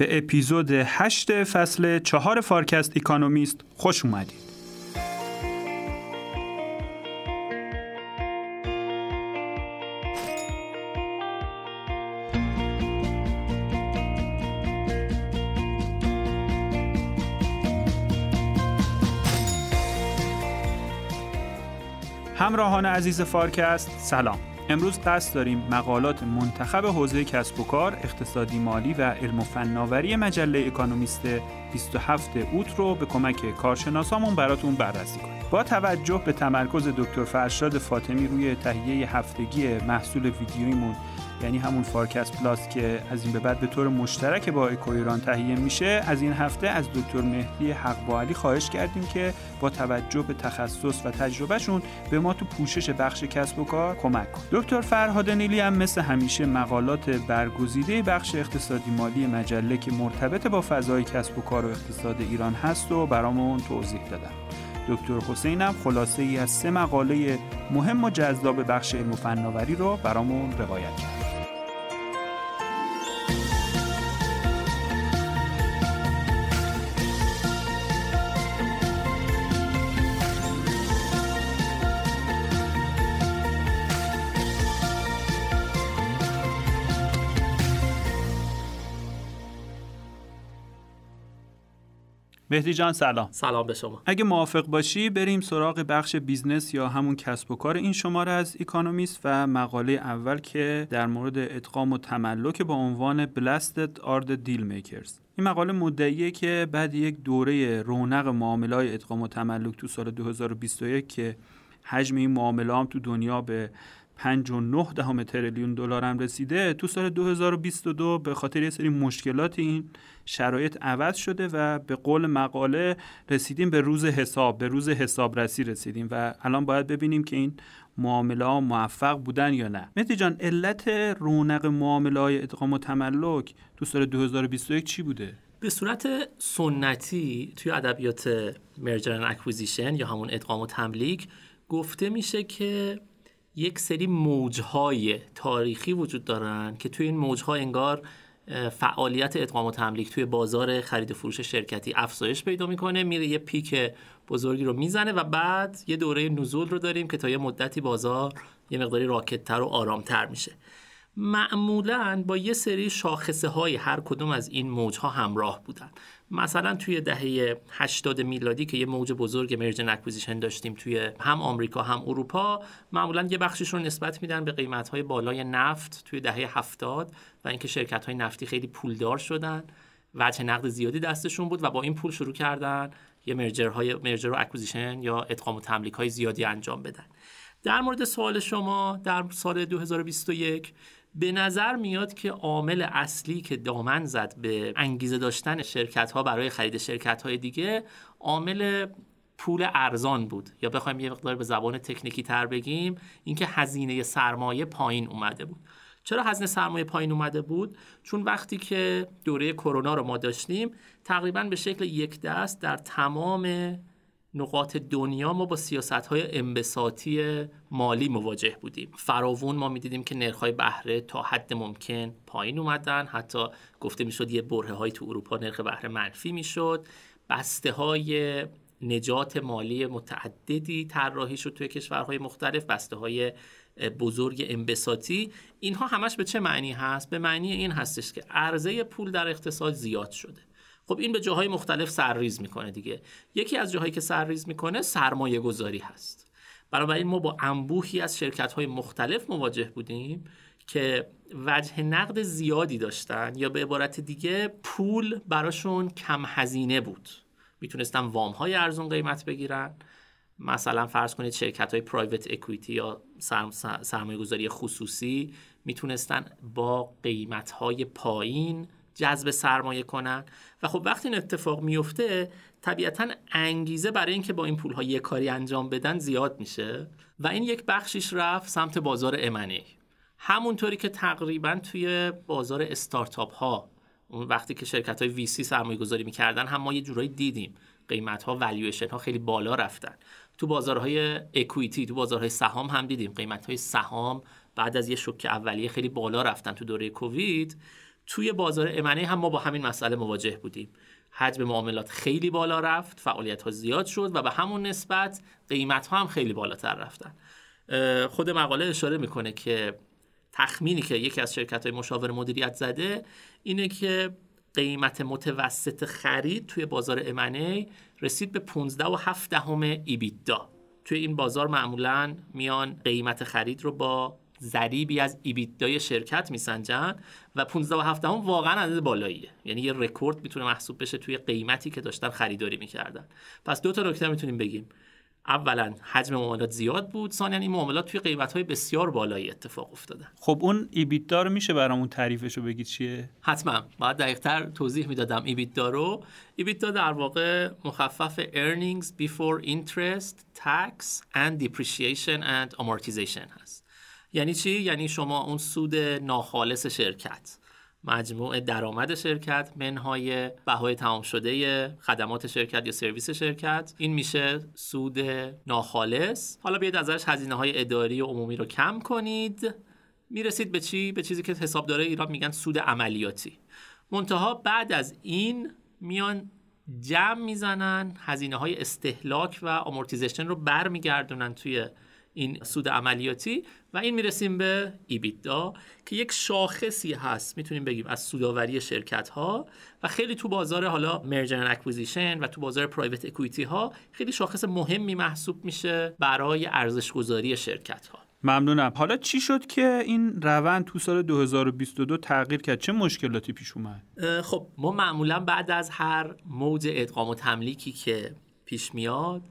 به اپیزود 8 فصل 4 فارکست اکانومیست خوش اومدید. همراهان عزیز فارکست سلام امروز قصد داریم مقالات منتخب حوزه کسب و کار، اقتصادی مالی و علم و فناوری مجله اکانومیست 27 اوت رو به کمک کارشناسامون براتون بررسی کنیم. با توجه به تمرکز دکتر فرشاد فاطمی روی تهیه هفتگی محصول ویدیویمون یعنی همون فارکست پلاس که از این به بعد به طور مشترک با اکو ایران تهیه میشه از این هفته از دکتر مهدی حق علی خواهش کردیم که با توجه به تخصص و تجربهشون به ما تو پوشش بخش کسب و کار کمک کن. دکتر فرهاد نیلی هم مثل همیشه مقالات برگزیده بخش اقتصادی مالی مجله که مرتبط با فضای کسب و کار و اقتصاد ایران هست و برامون توضیح دادن. دکتر حسین هم خلاصه ای از سه مقاله مهم و جذاب بخش علم و فناوری رو برامون روایت کرد. مهدی جان سلام. سلام به شما. اگه موافق باشی بریم سراغ بخش business یا همون کسب و کار این شماره از اکانومیست و مقاله اول که در مورد ادغام و تملک با عنوان Blessed are the Deal Makers. این مقاله مدعیه که بعد یک دوره رونق معامله ادغام و تملک تو سال 2021 که حجم این معامله هم تو دنیا به 5.9 دهم تریلیون دلار هم رسیده. تو سال 2022 به خاطر یه سری مشکلات این شرایط عوض شده و به قول مقاله رسیدیم به روز حساب به روز حسابرسی رسیدیم و الان باید ببینیم که این معامله ها موفق بودن یا نه. مهدی جان علت رونق معامله های ادغام و تملک تو سال 2021 چی بوده؟ به صورت سنتی توی ادبیات مرجر اکوزیشن یا همون ادغام و تملیک گفته میشه که یک سری موجهای تاریخی وجود دارن که توی این موجها انگار فعالیت ادغام و تملیک توی بازار خرید و فروش شرکتی افزایش پیدا می‌کنه میره یه پیک بزرگی رو می‌زنه و بعد یه دوره نزول رو داریم که تا یه مدتی بازار یه مقداری راکتتر و آرامتر میشه. معمولا با یه سری شاخصه های هر کدوم از این موج ها همراه بودن. مثلا توی دهه 80 میلادی که یه موج بزرگ مرجن اکوزیشن داشتیم توی هم آمریکا هم اروپا معمولا یه بخشش رو نسبت میدن به قیمت های بالای نفت توی دهه 70 و اینکه شرکت های نفتی خیلی پولدار شدن. وجه نقد زیادی دستشون بود و با این پول شروع کردن یه مرجر های مرجر و اکوزیشن یا ادغام و تملیک های زیادی انجام بدن. در مورد سوال شما در سال 2021 به نظر میاد که عامل اصلی که دامن زد به انگیزه داشتن شرکت ها برای خرید شرکت های دیگه عامل پول ارزان بود. یا بخوایم یه مقدار به زبان تکنیکی تر بگیم اینکه هزینه سرمایه پایین اومده بود. چرا هزینه سرمایه پایین اومده بود؟ چون وقتی که دوره کرونا رو ما داشتیم تقریبا به شکل یک دست در تمام نقاط دنیا ما با سیاست های انبساطی مالی مواجه بودیم. فراوون ما می‌دیدیم که نرخ های بهره تا حد ممکن پایین اومدن. حتی گفته می‌شد یه بره های تو اروپا نرخ بهره منفی می‌شد. بسته های نجات مالی متعددی طراحی شد توی کشورهای مختلف. بسته های بزرگ انبساطی. اینها همش به چه معنی هست؟ به معنی این هستش که عرضه پول در اقتصاد زیاد شده. خب این به جاهای مختلف سرریز می‌کنه دیگه. یکی از جاهایی که سرریز می‌کنه سرمایه گذاری هست. بنابراین ما با انبوهی از شرکت های مختلف مواجه بودیم که وجه نقد زیادی داشتن یا به عبارت دیگه پول براشون کم هزینه بود. می‌تونستن وام های ارزون قیمت بگیرن. مثلا فرض کنید شرکت های پرایوت اکویتی یا سرمایه گذاری خصوصی می‌تونستن با قیمت های پایین جذب سرمایه کنن. و خب وقتی این اتفاق میفته طبیعتا انگیزه برای اینکه با این پول ها یه کاری انجام بدن زیاد میشه. و این یک بخشیش رفت سمت بازار امنی همونطوری که تقریبا توی بازار استارتاپ ها اون وقتی که شرکت های ویسی سرمایه گذاری می‌کردن هم ما یه جورایی دیدیم. قیمت ها والویشن ها خیلی بالا رفتن. تو بازارهای اکویتی تو بازارهای سهام هم دیدیم. قیمت های سهام بعد از یه شوک اولیه خیلی بالا رفتن تو دوره کووید. توی بازار امنه هم ما با همین مسئله مواجه بودیم. حجم معاملات خیلی بالا رفت فعالیت ها زیاد شد و به همون نسبت قیمت ها هم خیلی بالاتر رفتن. خود مقاله اشاره می‌کنه که تخمینی که یکی از شرکت های مشاور مدیریت زده اینه که قیمت متوسط خرید توی بازار امنه رسید به 15 و 7 دهم ایبیدا توی این بازار معمولا میان قیمت خرید رو با ضریبی از ایبیدای شرکت میسنجن و 15 و 7 هم واقعا عدد بالاییه. یعنی یه رکورد می‌تونه محسوب بشه توی قیمتی که داشتن خریداری می‌کردن. پس دو تا نکته می‌تونیم بگیم. اولا حجم معاملات زیاد بود. ثانیا این معاملات توی قیمت های بسیار بالایی اتفاق افتاده. خب اون ایبیدا رو میشه برامون تعریفش رو بگید چیه؟ حتما. باید دقیقتر توضیح می‌دادم ایبیدا رو. ایبیدا در واقع مخفف earnings before interest tax and depreciation and amortization هست. یعنی چی؟ یعنی شما اون سود ناخالص شرکت مجموع درآمد شرکت منهای بهای تمام شده خدمات شرکت یا سرویس شرکت. این میشه سود ناخالص. حالا بیاید ازش هزینه های اداری و عمومی رو کم کنید. می‌رسید به چی؟ به چیزی که حسابدارای ایران میگن سود عملیاتی. منتها بعد از این میان جمع می‌زنن هزینه های استهلاک و amortization رو برمیگردونن توی این سود عملیاتی و این می‌رسیم به EBITDA که یک شاخصی هست می‌تونیم بگیم از سوداوری شرکت ها و خیلی تو بازار حالا merger acquisition و تو بازار private equity ها خیلی شاخص مهمی محسوب میشه برای ارزش گذاری شرکت ها ممنونم. حالا چی شد که این روند تو سال 2022 تغییر کرد؟ چه مشکلاتی پیش اومد؟ خب ما معمولا بعد از هر موج ادغام و تملیکی که پیش میاد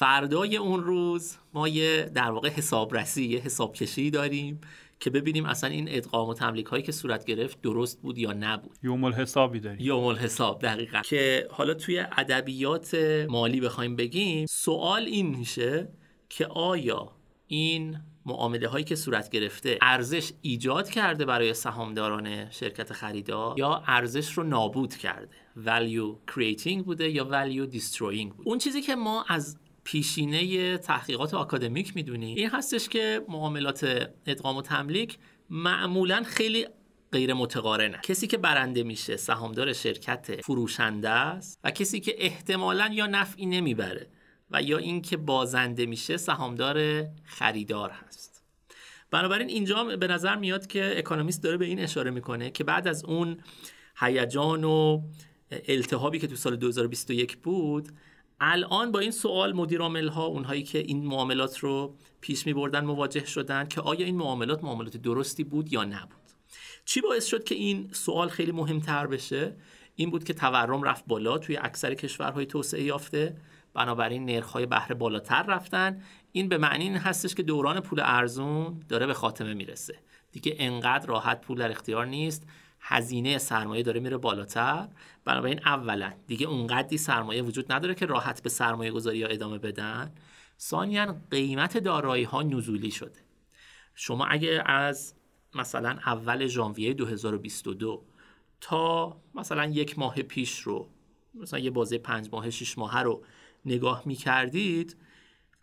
فردای اون روز ما یه در واقع حسابرسی یه حسابکشی داریم که ببینیم اصلا این ادغام و تملیک هایی که صورت گرفت درست بود یا نبود. یوم الحسابی داریم. یوم الحساب دقیقا. که حالا توی ادبیات مالی بخوایم بگیم سوال این میشه که آیا این معامله هایی که صورت گرفته ارزش ایجاد کرده برای سهامداران شرکت خریدار یا ارزش رو نابود کرده؟ value creating بوده یا value destroying بوده؟ اون چیزی که ما از پیشینه تحقیقات آکادمیک می‌دونیم این هستش که معاملات ادغام و تملیک معمولا خیلی غیر متقارنه. کسی که برنده میشه سهامدار شرکت فروشنده است و کسی که احتمالا یا نفعی نمی‌بره و یا اینکه بازنده میشه سهامدار خریدار هست. بنابراین اینجا به نظر میاد که اکونومیست داره به این اشاره می‌کنه که بعد از اون هیجان و التهابی که تو سال 2021 بود الان با این سوال مدیر عامل ها اونهایی که این معاملات رو پیش می بردن مواجه شدن که آیا این معاملات معاملات درستی بود یا نبود؟ چی باعث شد که این سوال خیلی مهمتر بشه؟ این بود که تورم رفت بالا توی اکثر کشورهای توسعه یافته. بنابراین نرخ‌های بهره بالاتر رفتن. این به معنی این هستش که دوران پول ارزون داره به خاتمه می‌رسه. دیگه انقدر راحت پول در اختیار نیست. هزینه سرمایه داره میره بالاتر. بنابراین اولا دیگه اونقدری سرمایه وجود نداره که راحت به سرمایه گذاری ها ادامه بدن. ثانیا قیمت دارایی ها نزولی شده. شما اگه از مثلا اول ژانویه 2022 تا مثلا یک ماه پیش رو مثلا یه بازه پنج ماه شش ماه رو نگاه می کردید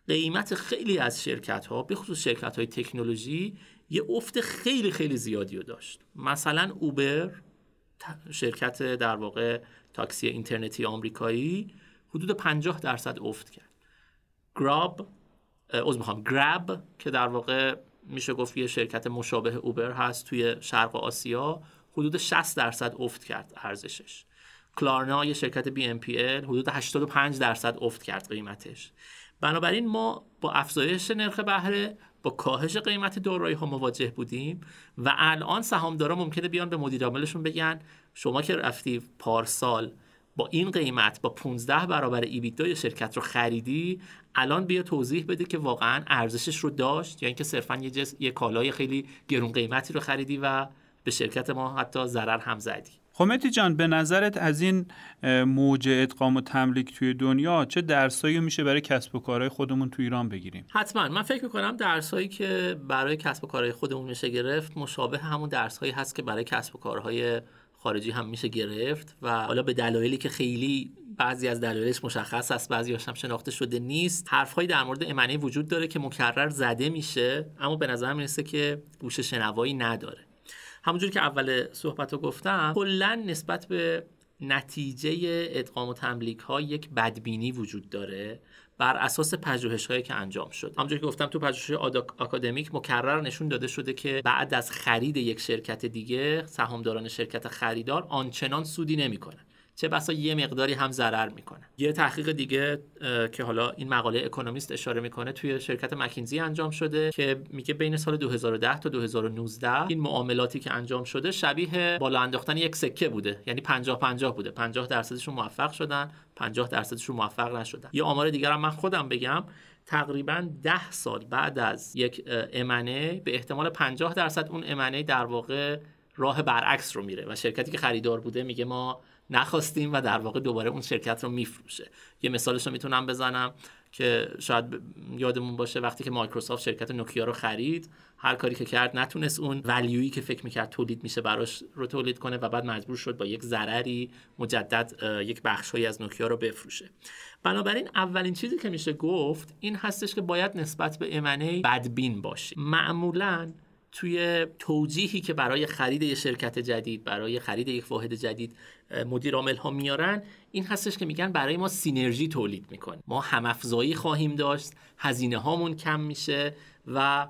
قیمت خیلی از شرکت ها به خصوص شرکت های تکنولوژی یه افت خیلی خیلی زیادی رو داشت. مثلا اوبر شرکت در واقع تاکسی اینترنتی آمریکایی حدود 50 درصد افت کرد. گراب از می‌خوام گراب که در واقع میشه گفت یه شرکت مشابه اوبر هست توی شرق آسیا حدود 60 درصد افت کرد ارزشش. کلارنا یه شرکت بی ام پی ال حدود 85 درصد افت کرد قیمتش. بنابراین ما با افزایش نرخ بهره با کاهش قیمت دارایی ها مواجه بودیم و الان سهامدارا ممکنه بیان به مدیر عاملشون بگن شما که رفتی پارسال با این قیمت با 15 برابر ایبیدای شرکت رو خریدی الان بیا توضیح بده که واقعا ارزشش رو داشت یا اینکه صرفا یه. یه کالای خیلی گرون قیمتی رو خریدی و به شرکت ما حتی ضرر هم زدی خمتی جان به نظرت از این موج ادغام و تملیک توی دنیا چه درسایی میشه برای کسب و کارهای خودمون توی ایران بگیریم؟ حتما. من فکر می‌کنم درسایی که برای کسب و کارهای خودمون میشه گرفت مشابه همون درسهایی هست که برای کسب و کارهای خارجی هم میشه گرفت و حالا به دلایلی که خیلی بعضی از دلایلش مشخص است بعضی هم شناخته شده نیست. حرفهایی در مورد امنه وجود داره که مکرر زده میشه اما به نظر می‌رسه که گوش شنوایی نداره. همونجوری که اول صحبت رو گفتم کلا نسبت به نتیجه ادغام و تملیک ها یک بدبینی وجود داره بر اساس پژوهش هایی که انجام شد. همونجوری که گفتم تو پژوهش آکادمیک مکرر نشون داده شده که بعد از خرید یک شرکت دیگه سهامداران شرکت خریدار آنچنان سودی نمی‌کنه چه بسا یه مقداری هم ضرر می‌کنه. یه تحقیق دیگه که حالا این مقاله اکونومیست اشاره می‌کنه توی شرکت مکینزی انجام شده که میگه بین سال 2010 تا 2019 این معاملاتی که انجام شده شبیه بالا انداختن یک سکه بوده. یعنی 50 50 بوده. 50 درصدشون موفق شدن 50 درصدشون موفق نشدن. یه آمار دیگر هم من خودم بگم تقریبا 10 سال بعد از یک امنه به احتمال 50 درصد اون امنه در واقع راه برعکس رو میره. و شرکتی که خریدار بوده میگه ما نخواستیم و در واقع دوباره اون شرکت رو میفروشه. یه مثالش رو می‌تونم بزنم که شاید یادمون باشه وقتی که مایکروسافت شرکت نوکیا رو خرید هر کاری که کرد نتونست اون ولیویی که فکر می‌کرد تولید میشه براش رو تولید کنه و بعد مجبور شد با یک ضرری مجدد یک بخشهایی از نوکیا رو بفروشه. بنابراین اولین چیزی که میشه گفت این هستش که باید نسبت به امنه بدبین باشیم معمولا توی توجیهی که برای خرید یک شرکت جدید برای خرید یک واحد جدید مدیر عامل ها میارن این هستش که میگن برای ما سینرژی تولید می‌کنه. ما همافزایی خواهیم داشت هزینه هامون کم میشه و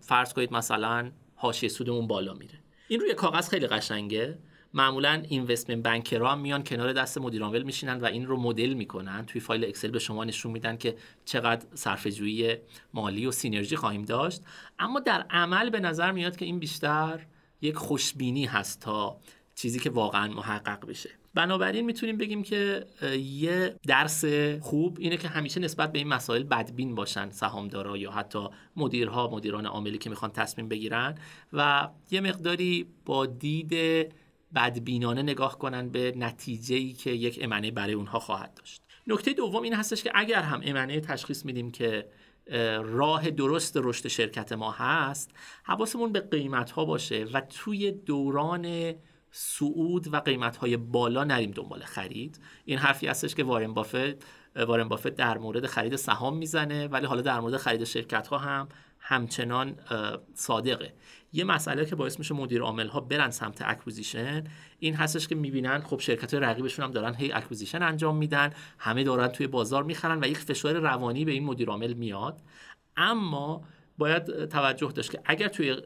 فرض کنید مثلا حاشیه سودمون بالا میره. این روی کاغذ خیلی قشنگه. معمولا اینوستمنت بنکرها میان کنار دست مدیر عامل میشینن و این رو مدل می‌کنن. توی فایل اکسل به شما نشون میدن که چقدر صرفه‌جویی مالی و سینرژی خواهیم داشت. اما در عمل به نظر میاد که این بیشتر یک خوشبینی هست تا چیزی که واقعا محقق بشه. بنابراین می‌تونیم بگیم که یه درس خوب اینه که همیشه نسبت به این مسائل بدبین باشن سهامدارا یا حتی مدیرها مدیران عاملی که می‌خوان تصمیم بگیرن. و یه مقداری با دید بدبینانه نگاه کنن به نتیجه ای که یک امنه برای اونها خواهد داشت. نکته دوم این هستش که اگر هم امنه تشخیص میدیم که راه درست رشد شرکت ما هست حواسمون به قیمت ها باشه و توی دوران صعود و قیمت های بالا نریم دنبال خرید. این حرفی هستش که وارن بافت وارن بافت در مورد خرید سهام می‌زنه ولی حالا در مورد خرید شرکت ها هم همچنان صادقه. یه مسئله که باعث میشه مدیر عامل ها برن سمت acquisition این هستش که می‌بینن خب شرکت رقیبشون هم دارن هی acquisition انجام میدن همه دارن توی بازار می‌خرن و یک فشار روانی به این مدیر عامل میاد. اما باید توجه داشت که اگر توی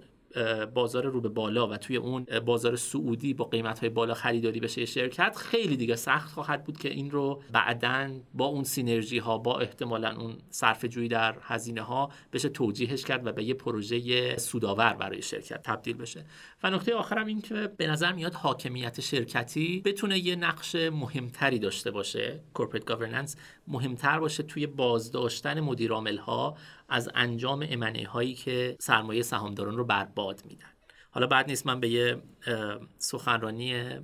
بازار رو به بالا و توی اون بازار سعودی با قیمت های بالا خریداری بشه شرکت خیلی دیگه سخت خواهد بود که این رو بعدا با اون سینرژی ها با احتمالا اون صرف جویی در هزینه ها بشه توجیهش کرد و به یه پروژه سودآور برای شرکت تبدیل بشه. و نکته آخرم این که به نظر میاد حاکمیت شرکتی بتونه یه نقش مهمتری داشته باشه کورپرات گاورننس مهمتر باشه توی بازداشتن مدیر ها از انجام امنه هایی که سرمایه سهامداران رو برباد میدن. حالا بعد نیست من به یه سخنرانی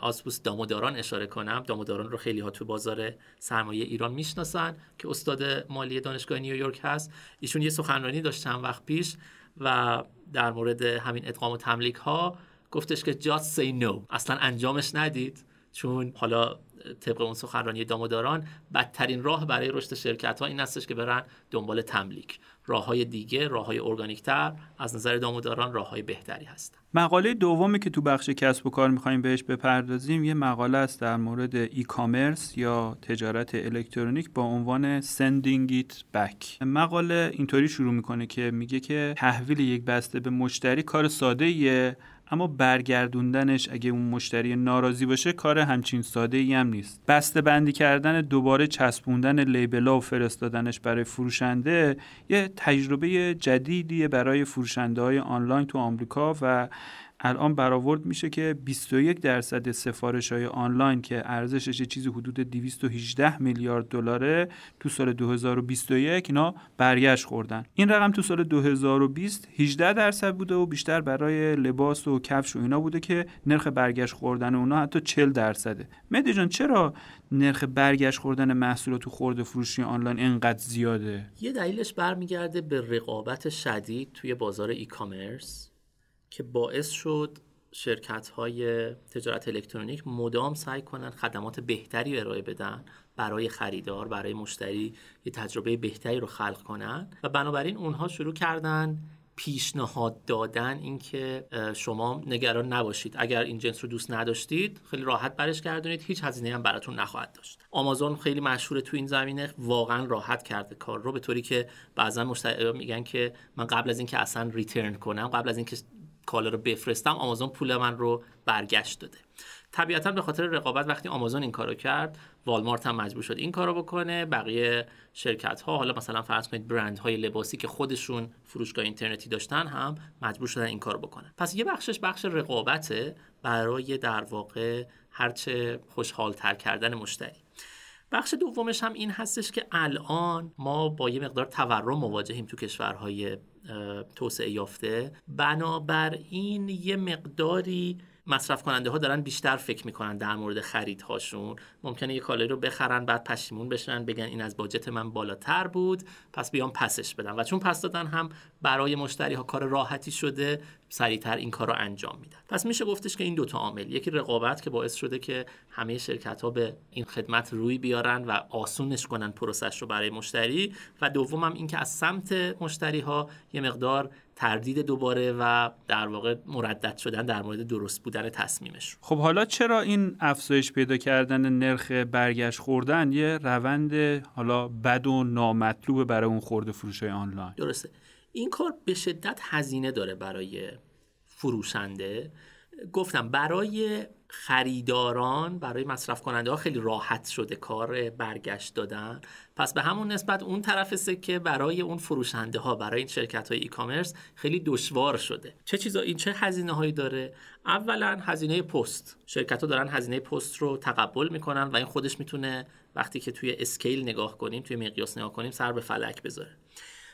آسپوس داموداران اشاره کنم. داموداران رو خیلی ها تو بازار سرمایه ایران می‌شناسن که استاد مالی دانشگاه نیویورک هست. ایشون یه سخنرانی داشت چند وقت پیش و در مورد همین ادغام و تملیک ها گفتش که just say no. اصلا انجامش ندید. چون حالا طبق اون سخنرانی داموداران بدترین راه برای رشد شرکت ها این هستش که برن دنبال تملیک. راه های دیگه راه های ارگانیکتر از نظر داموداران راه های بهتری هستن مقاله دومی که تو بخش کسب و کار می‌خوایم بهش بپردازیم یه مقاله است در مورد ای کامرس یا تجارت الکترونیک با عنوان Sending It Back. مقاله اینطوری شروع می‌کنه که میگه که تحویل یک بسته به مشتری کار ساده ایه اما برگردوندنش اگه اون مشتری ناراضی باشه کار همچین ساده ای هم نیست. بسته بندی کردن دوباره چسبوندن لیبلا و فرستادنش برای فروشنده یه تجربه جدیدیه برای فروشنده های آنلاین تو آمریکا و الان برآورد میشه که 21 درصد سفارش های آنلاین که ارزشش چیزی حدود 218 میلیارد دلاره تو سال 2021 اینا برگشت خوردن. این رقم تو سال 2020 18 درصد بوده و بیشتر برای لباس و کفش و اینا بوده که نرخ برگشت خوردن اونا حتی 40 درصده. مهدی جان چرا نرخ برگشت خوردن محصولات تو خورده فروشی آنلاین انقدر زیاده؟ یه دلیلش برمیگرده به رقابت شدید توی بازار ای کامرس که باعث شد شرکت های تجارت الکترونیک مدام سعی کنن خدمات بهتری ارائه بدن برای خریدار برای مشتری یه تجربه بهتری رو خلق کنن. و بنابراین اونها شروع کردن پیشنهاد دادن اینکه شما نگران نباشید. اگر این جنس رو دوست نداشتید خیلی راحت برش گردونید. هیچ هزینه هم براتون نخواهد داشت. آمازون خیلی مشهوره تو این زمینه واقعا راحت کرده کار رو به طوری که بعضا مشتری میگن که من قبل از اینکه اصلا ریترن کنم قبل از اینکه کالا رو بفرستم آمازون پول من رو برگشت داده. طبیعتا به خاطر رقابت وقتی آمازون این کارو کرد والمارت هم مجبور شد این کارو بکنه. بقیه شرکت ها حالا مثلا فرض کنید برند های لباسی که خودشون فروشگاه اینترنتی داشتن هم مجبور شدن این کارو بکنن. پس یه بخشش بخش رقابته برای در واقع هرچه خوشحال تر کردن مشتری. بخش دومش هم این هستش که الان ما با یه مقدار تورم مواجهیم تو کشورهای توسعه یافته. بنابراین یه مقداری مصرف کننده ها دارن بیشتر فکر می‌کنن در مورد خریدهاشون. ممکنه یه کالایی رو بخرن بعد پشیمون بشن بگن این از باجت من بالاتر بود پس بیام پسش بدم و چون پس دادن هم برای مشتری ها کار راحتی شده سریعتر این کار رو انجام میدن. پس میشه گفتش که این دوتا عامل یکی رقابت که باعث شده که همه شرکت ها به این خدمت روی بیارن و آسونش کنن پروسش رو برای مشتری و دوم هم اینکه از سمت مشتری ها یه مقدار تردید دوباره و در واقع مردد شدن در مورد درست بودن تصمیمش خب حالا چرا این افزایش پیدا کردن نرخ برگشت خوردن یه روند حالا بد و نامطلوب برای اون خورده فروش آنلاین؟ درسته. این کار به شدت هزینه داره برای فروشنده. گفتم برای خریداران برای مصرف کننده ها خیلی راحت شده کار برگشت دادن. پس به همون نسبت اون طرف سکه برای اون فروشنده ها برای این شرکت های e-commerce خیلی دشوار شده. چه چیزا این چه هزینه هایی داره؟ اولا هزینه پست. شرکت ها دارن هزینه پست رو تقبل می‌کنن و این خودش می‌تونه وقتی که توی scale نگاه کنیم توی مقیاس نگاه کنیم سر به فلک بذاره.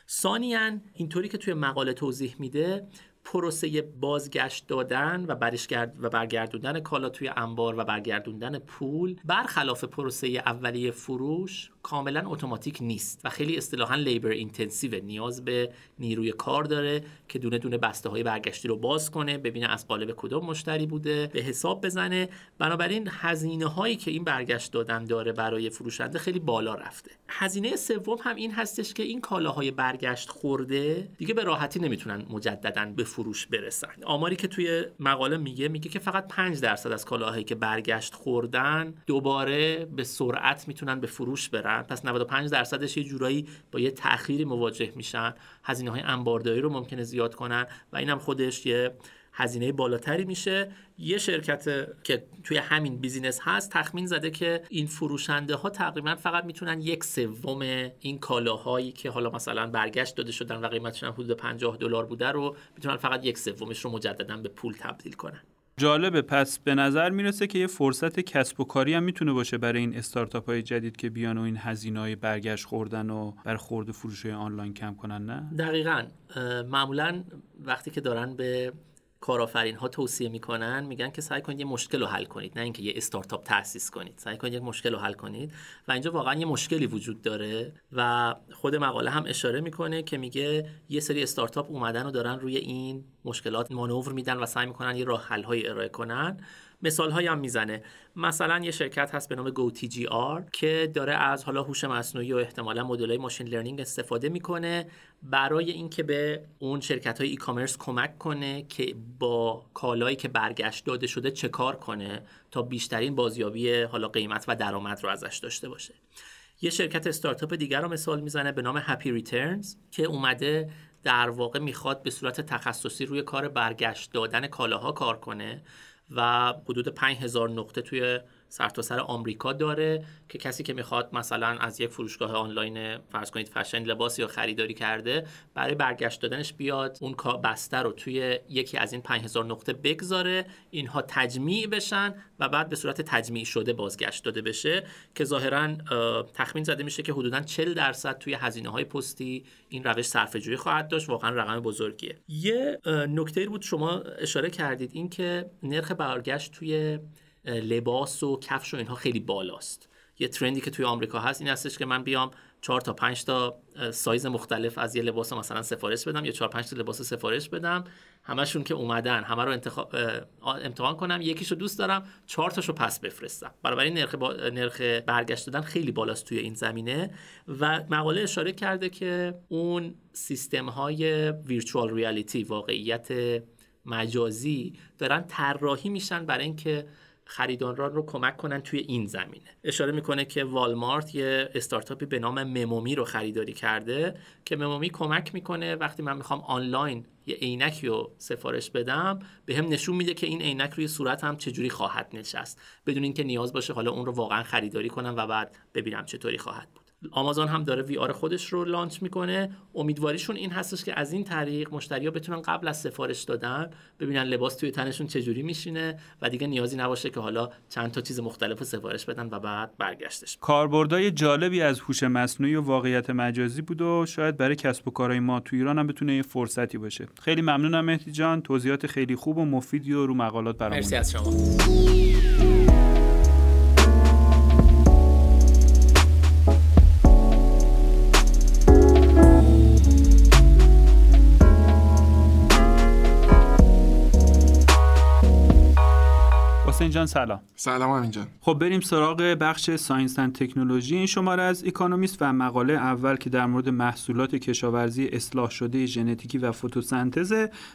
ثانیا اینطوری که توی مقاله توضیح میده پروسه بازگشت دادن و برگشت و برگردوندن کالا توی انبار و برگردوندن پول برخلاف پروسه اولیه فروش کاملا اتوماتیک نیست و خیلی اصطلاحا labor intensive نیاز به نیروی کار داره که دونه دونه بسته های برگشتی رو باز کنه ببینه از قالب کدوم مشتری بوده به حساب بزنه. بنابراین هزینه هایی که این برگشت دادن داره برای فروشنده خیلی بالا رفته. هزینه سوم هم این هستش که این کالاهای برگشت خورده دیگه به راحتی نمی‌تونن مجددا به فروش برسن. آماری که توی مقاله میگه میگه که فقط 5 درصد از کالاهایی که برگشت خوردن دوباره به سرعت می‌تونن به فروش برن. پس 95 درصدش یه جورایی با یه تأخیری مواجه میشن. هزینه های انبارداری رو ممکنه زیاد کنن و اینم خودش یه هزینه بالاتری میشه. یه شرکت که توی همین بیزینس هست تخمین زده که این فروشنده ها تقریبا فقط می‌تونن یک سوم این کالاهایی که حالا مثلا برگشت داده شدن و قیمتشون حدود 50 دلار بوده رو می‌تونن فقط یک سومش رو مجددا به پول تبدیل کنن. جالبه. پس به نظر می‌رسه که یه فرصت کسب و کاری هم می‌تونه باشه برای این استارتاپ های جدید که بیان و این هزینه های برگشت خوردن و بر خورد فروش آنلاین کم کنن نه؟ دقیقا. معمولا وقتی که دارن به کارآفرین ها توصیه می‌کنن میگن که سعی کنید یه مشکل رو حل کنید نه اینکه یه استارتاپ تاسیس کنید. سعی کنید یک مشکل رو حل کنید و اینجا واقعا یه مشکلی وجود داره و خود مقاله هم اشاره می‌کنه که میگه یه سری استارتاپ اومدن و دارن روی این مشکلات مانور میدن و سعی می‌کنن یه راه حل های ارائه کنن. مثال های هم می‌زنه. مثلا یه شرکت هست به نام آر که داره از حالا هوش مصنوعی و احتمالا مدل ماشین لرنینگ استفاده می‌کنه برای اینکه به اون شرکت های ای کامرس کمک کنه که با کالایی که برگشت داده شده چه کار کنه تا بیشترین بازیابی حالا قیمت و درآمد رو ازش داشته باشه. یه شرکت استارتاپ دیگر رو مثال می‌زنه به نام هپی ریترنز که اومده در واقع می‌خواد به صورت تخصصی روی کار برگشت دادن کالاها کار کنه. و حدود 5000 نقطه توی سرتاسر سر آمریکا داره که کسی که می‌خواد مثلا از یک فروشگاه آنلاین فرض کنید فشن لباس یا خریداری کرده برای برگشت دادنش بیاد اون بسته رو توی یکی از این 5000 نقطه بگذاره اینها تجمیع بشن و بعد به صورت تجمیع شده بازگشت داده بشه که ظاهرا تخمین زده میشه که حدودا 40 درصد توی هزینه های پستی این روش صرفه جویی خواهد داشت. واقعا رقم بزرگیه. یه نکته بود شما اشاره کردید این که نرخ برگشت توی لباس و کفش و اینها خیلی بالاست. یه ترندی که توی آمریکا هست این هستش که من بیام 4 تا 5 تا سایز مختلف از یه لباس مثلا سفارش بدم یا 4 5 تا لباس سفارش بدم. همشون که اومدن همه رو انتخاب امتحان کنم. یکیشو دوست دارم 4 تاشو پس بفرستم. برای نرخ با... نرخ برگشت دادن خیلی بالاست توی این زمینه. و مقاله اشاره کرده که اون سیستم های ویرچوال ریالیتی واقعیت مجازی دارن طراحی میشن برای اینکه خریداران رو کمک کنن توی این زمینه. اشاره می‌کنه که والمارت یه استارتاپی به نام ممومی رو خریداری کرده که ممومی کمک می‌کنه وقتی من می‌خوام آنلاین یه عینکی رو سفارش بدم به هم نشون میده که این عینک روی صورت هم چجوری خواهد نشست. بدون اینکه نیاز باشه حالا اون رو واقعا خریداری کنم و بعد ببینم چطوری خواهد بود. آمازون هم داره وی آر خودش رو لانچ می‌کنه. امیدواریشون این هستش که از این طریق مشتریا بتونن قبل از سفارش دادن ببینن لباس توی تنشون چجوری میشینه و دیگه نیازی نباشه که حالا چند تا چیز مختلف سفارش بدن و بعد برگشتش. کاربردای جالبی از هوش مصنوعی و واقعیت مجازی بود و شاید برای کسب و کارهای ما تو ایران هم بتونه یه فرصتی باشه. خیلی ممنونم مهدی جان. توضیحات خیلی خوب و مفیدی و رو مقالات برامون. مرسی از شما. جان سلام. سلام امین جان. خب بریم سراغ بخش science and technology. این شماره از اکونومیست و مقاله اول که در مورد محصولات کشاورزی اصلاح شده ژنتیکی و فتوسنتز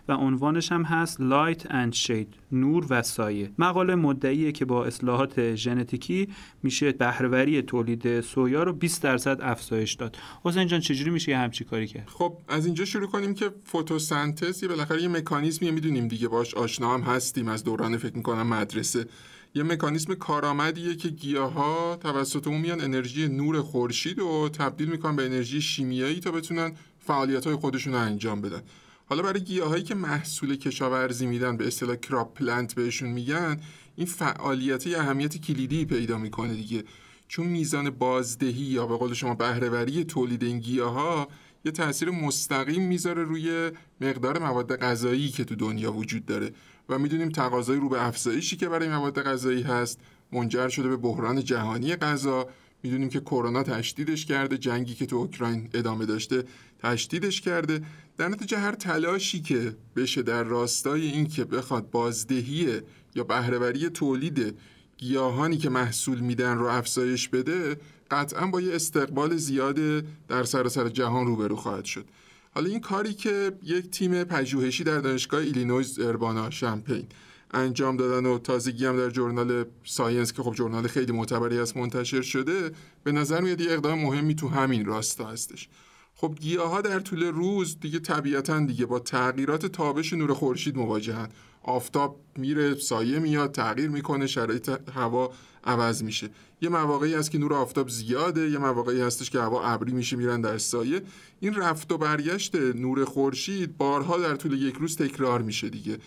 و عنوانش هم هست light and shade نور و سایه. مقاله مدعیه که با اصلاحات ژنتیکی میشه بهرهوری تولید سویا رو 20 درصد افزایش داد. حسین جان چجوری میشه همچین کاری کرد؟ خب از اینجا شروع کنیم که فتوسنتز یه بالاخره یه مکانیزمی می‌دونیم دیگه باش آشنا هم هستیم از دوران فکر می‌کنم مدرسه. یه مکانیزم کارآمدیه که گیاه ها توسط اون میان انرژی نور خورشید رو تبدیل می‌کنن به انرژی شیمیایی تا بتونن فعالیت های خودشون رو انجام بدن. حالا برای گیاهایی که محصول کشاورزی میدن به اصطلاح کراپ پلنت بهشون میگن این فعالیت یه اهمیت کلیدی پیدا می‌کنه دیگه. چون میزان بازدهی یا به قول شما بهرهوری تولید این گیاه ها یه تاثیر مستقیم می‌ذاره روی مقدار مواد غذایی که تو دنیا وجود داره. و می‌دونیم تقاضای رو به افزایشی که برای مواد غذایی هست منجر شده به بحران جهانی غذا. می‌دونیم که کرونا تشدیدش کرده جنگی که تو اوکراین ادامه داشته تشدیدش کرده. در نتیجه هر تلاشی که بشه در راستای این که بخواد بازدهی یا بهرهوری تولید گیاهانی که محصول میدن رو افزایش بده قطعا با یه استقبال زیاد در سراسر جهان روبرو خواهد شد. حالا این کاری که یک تیم پژوهشی در دانشگاه ایلینویز اربانا شمپین انجام دادن و تازگی هم در journal Science که خب journal خیلی معتبری است منتشر شده به نظر میاد یه اقدام مهمی تو همین راستا هستش. خب گیاها در طول روز دیگه طبیعتا دیگه با تغییرات تابش نور خورشید مواجهن آفتاب میره سایه میاد تغییر می‌کنه شرایط هوا عوض میشه. یه مواقعی هست که نور آفتاب زیاده یه مواقعی هستش که هوا ابری میشه میرن در سایه. این رفت و برگشت نور خورشید بارها در طول یک روز تکرار میشه دیگه.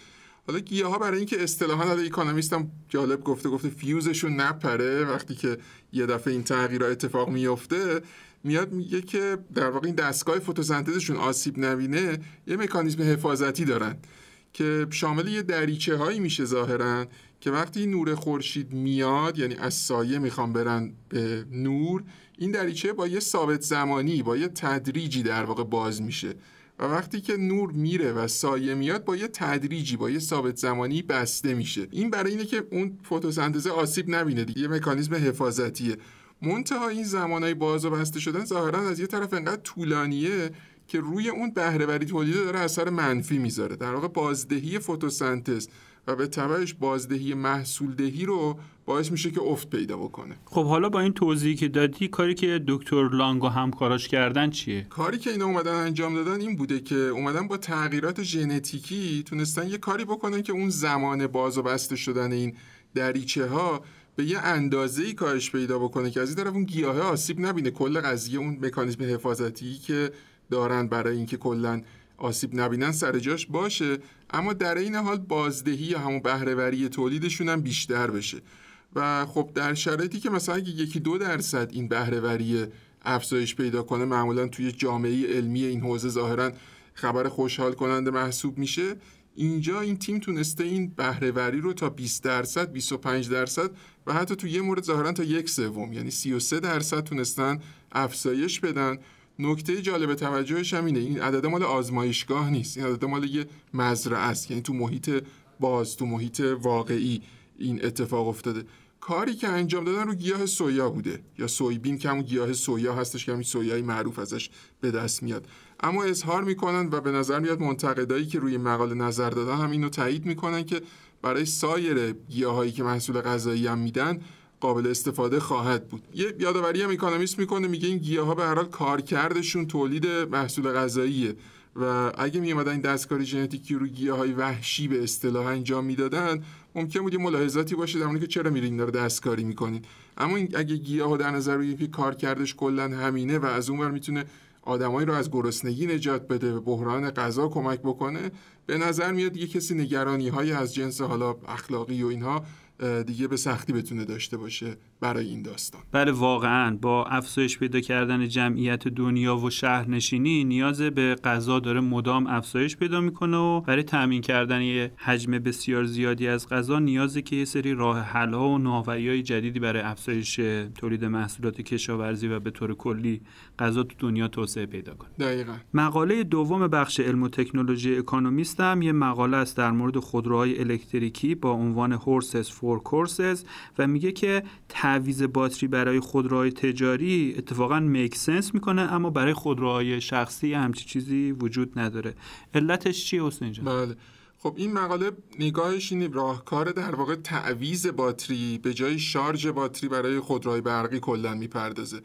حالا گیاه ها برای اینکه اصطلاحا حالا اکونومیست هم جالب گفته گفته فیوزشون نپره. وقتی که یه دفعه این تغییرات اتفاق میفته میاد میگه که در واقع این دستگاه فتوسنتزشون آسیب نبینه یه مکانیزم حفاظتی دارن. که شامل یه دریچه هایی میشه ظاهرا که وقتی نور خورشید میاد یعنی از سایه می‌خوام برن به نور این دریچه با یه ثابت زمانی با یه تدریجی در واقع باز میشه. و وقتی که نور میره و سایه میاد با یه تدریجی با یه ثابت زمانی بسته میشه. این برای اینه که اون فتوسنتز آسیب نبینه دیگه یه مکانیزم حفاظتیه. منتها این زمانهای باز و بسته شدن ظاهرا از یه طرف انقدر طولانیه که روی اون بهرهوری تولیده داره اثر منفی می‌ذاره. در واقع بازدهی فتوسنتز و به تبعش بازدهی محصولدهی رو باعث میشه که افت پیدا بکنه. خب حالا با این توضیحی که دادی کاری که دکتر لانگ و همکاراش کردن چیه؟ کاری که اینا اومدن انجام دادن این بوده که اومدن با تغییرات ژنتیکی تونستن یه کاری بکنن که اون زمان باز و بسته شدن این دریچه ها به یه اندازه ای کاهش پیدا بکنه که از این طرف اون گیاه آسیب نبینه. کل قضیه اون مکانیزم حفاظتی که دارن برای اینکه کلا آسیب نبینن سر جاش باشه اما در این حال بازدهی یا همون بهرهوری تولیدشون هم بیشتر بشه. و خب در شرایطی که مثلا اگه یکی دو درصد این بهرهوری افزایش پیدا کنه معمولا توی جامعه علمی این حوزه ظاهرا خبر خوشحال کننده محسوب میشه. اینجا این تیم تونسته این بهرهوری رو تا 20 درصد 25 درصد و حتی تو یه مورد ظاهرا تا یک سوم یعنی 33 درصد تونستن افزایش بدن. نکته جالب توجهش هم اینه. این عدد مال آزمایشگاه نیست. این عدد مال یه مزرعه است. یعنی تو محیط باز تو محیط واقعی این اتفاق افتاده. کاری که انجام دادن رو گیاه سویا بوده. یا سویبین که همون گیاه سویا هستش که همین سویای معروف ازش به دست میاد. اما اظهار می‌کنن و به نظر میاد منتقدایی که روی مقاله نظر دادن هم اینو تایید می‌کنن که برای سایر گیاهایی که محصول غذایی هم میدن قابل استفاده خواهد بود. یه یادآوری هم اکونومیست می‌کنه میگه این گیاه ها به هر حال کارکردشون تولید محصول غذاییه و اگه می این دستکاری ژنتیکی رو گیاه های وحشی به اصطلاح انجام می‌دادن ممکن بود یه ملاحظاتی باشه در که چرا میرین داره دستکاری می‌کنین. اما این اگه گیاه در نظر بگیریم که کار کردش کلا همینه و از اونور می‌تونه آدمایی رو از گرسنگی نجات بده به بحران غذا کمک بکنه به نظر میاد یه کسی نگرانی های از جنس حالا اخلاقی و اینها دیگه به سختی بتونه داشته باشه. برای این داستان. بله واقعا. با افزایش پیدا کردن جمعیت دنیا و شهرنشینی نیاز به غذا داره. مدام افزایش پیدا می‌کنه و برای تامین کردن یه حجم بسیار زیادی از غذا نیازه که یه سری راه حل ها و نوآوری های جدیدی برای افزایش تولید محصولات کشاورزی و به طور کلی غذا تو دنیا توسعه پیدا کنه. دقیقا. مقاله دوم بخش علم و تکنولوژی اکونومیست هم یه مقاله است در مورد خودروهای الکتریکی با عنوان هورسز فور کورسز و میگه که تعویض باتری برای خودروهای تجاری اتفاقا میک سنس می‌کنه اما برای خودروهای شخصی همچی چیزی وجود نداره. علتش چیه حسین جان؟ بله. خب این مقاله نگاهش اینه راهکار در واقع تعویض باتری به جای شارژ باتری برای خودروهای برقی کلا می‌پردازه.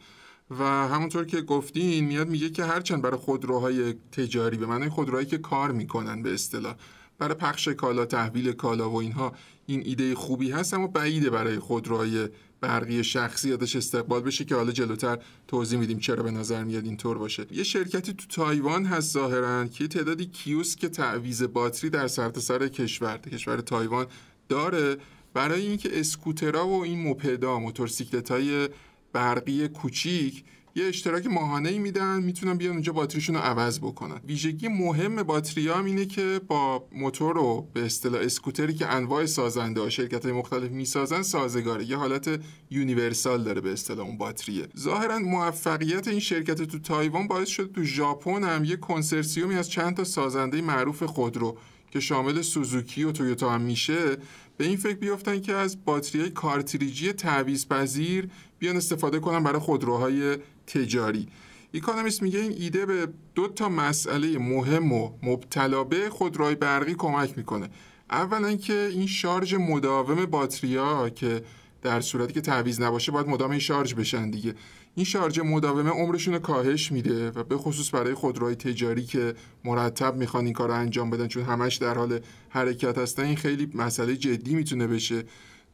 و همونطور که گفتین میاد میگه که هرچند برای خودروهای تجاری به معنی خودروهایی که کار می‌کنن به اصطلاح برای پخش کالا تحویل کالا و اینها این ایده خوبی هست اما بعیده برای خودروهای برقی شخصی ازش استقبال بشه که حالا جلوتر توضیح میدیم چرا به نظر میاد اینطور باشه. یه شرکتی تو تایوان هست ظاهرا که تعدادی کیوسک تعویض باتری در سرتاسر سر کشور کشور تایوان داره. برای اینکه اسکوترها و این موپدا موتورسیکلت های برقی کوچیک یه اشتراک ماهانه ای میدن می‌تونن بیان اونجا باتریشون رو عوض بکنن. ویژگی مهم باتری هم اینه که با موتور و به اصطلاح اسکوتری که انواع سازنده ها شرکت های مختلف می‌سازن سازگاره. یه حالت universal داره به اصطلاح اون باتریه. ظاهرا موفقیت این شرکت تو تایوان باعث شد تو ژاپن هم یه کنسرسیومی از چند تا سازنده معروف خودرو که شامل سوزوکی و تویوتا هم میشه به این فکر بیافتن که از باتری کارتریجی تعویض پذیر بیان استفاده کنن برای خودروهای تجاری. اکونومیست میگه این ایده به دو تا مسئله مهم و مبتلا به خودروهای برقی کمک می‌کنه. اولا که این شارژ مداوم باتریا که در صورتی که تعویض نباشه باید مدام این شارژ بشن دیگه. این شارژ مداومه عمرشون رو کاهش میده و به خصوص برای خودروهای تجاری که مرتب می‌خوان این کار رو انجام بدن چون همش در حال حرکت هستن این خیلی مسئله جدی می‌تونه بشه.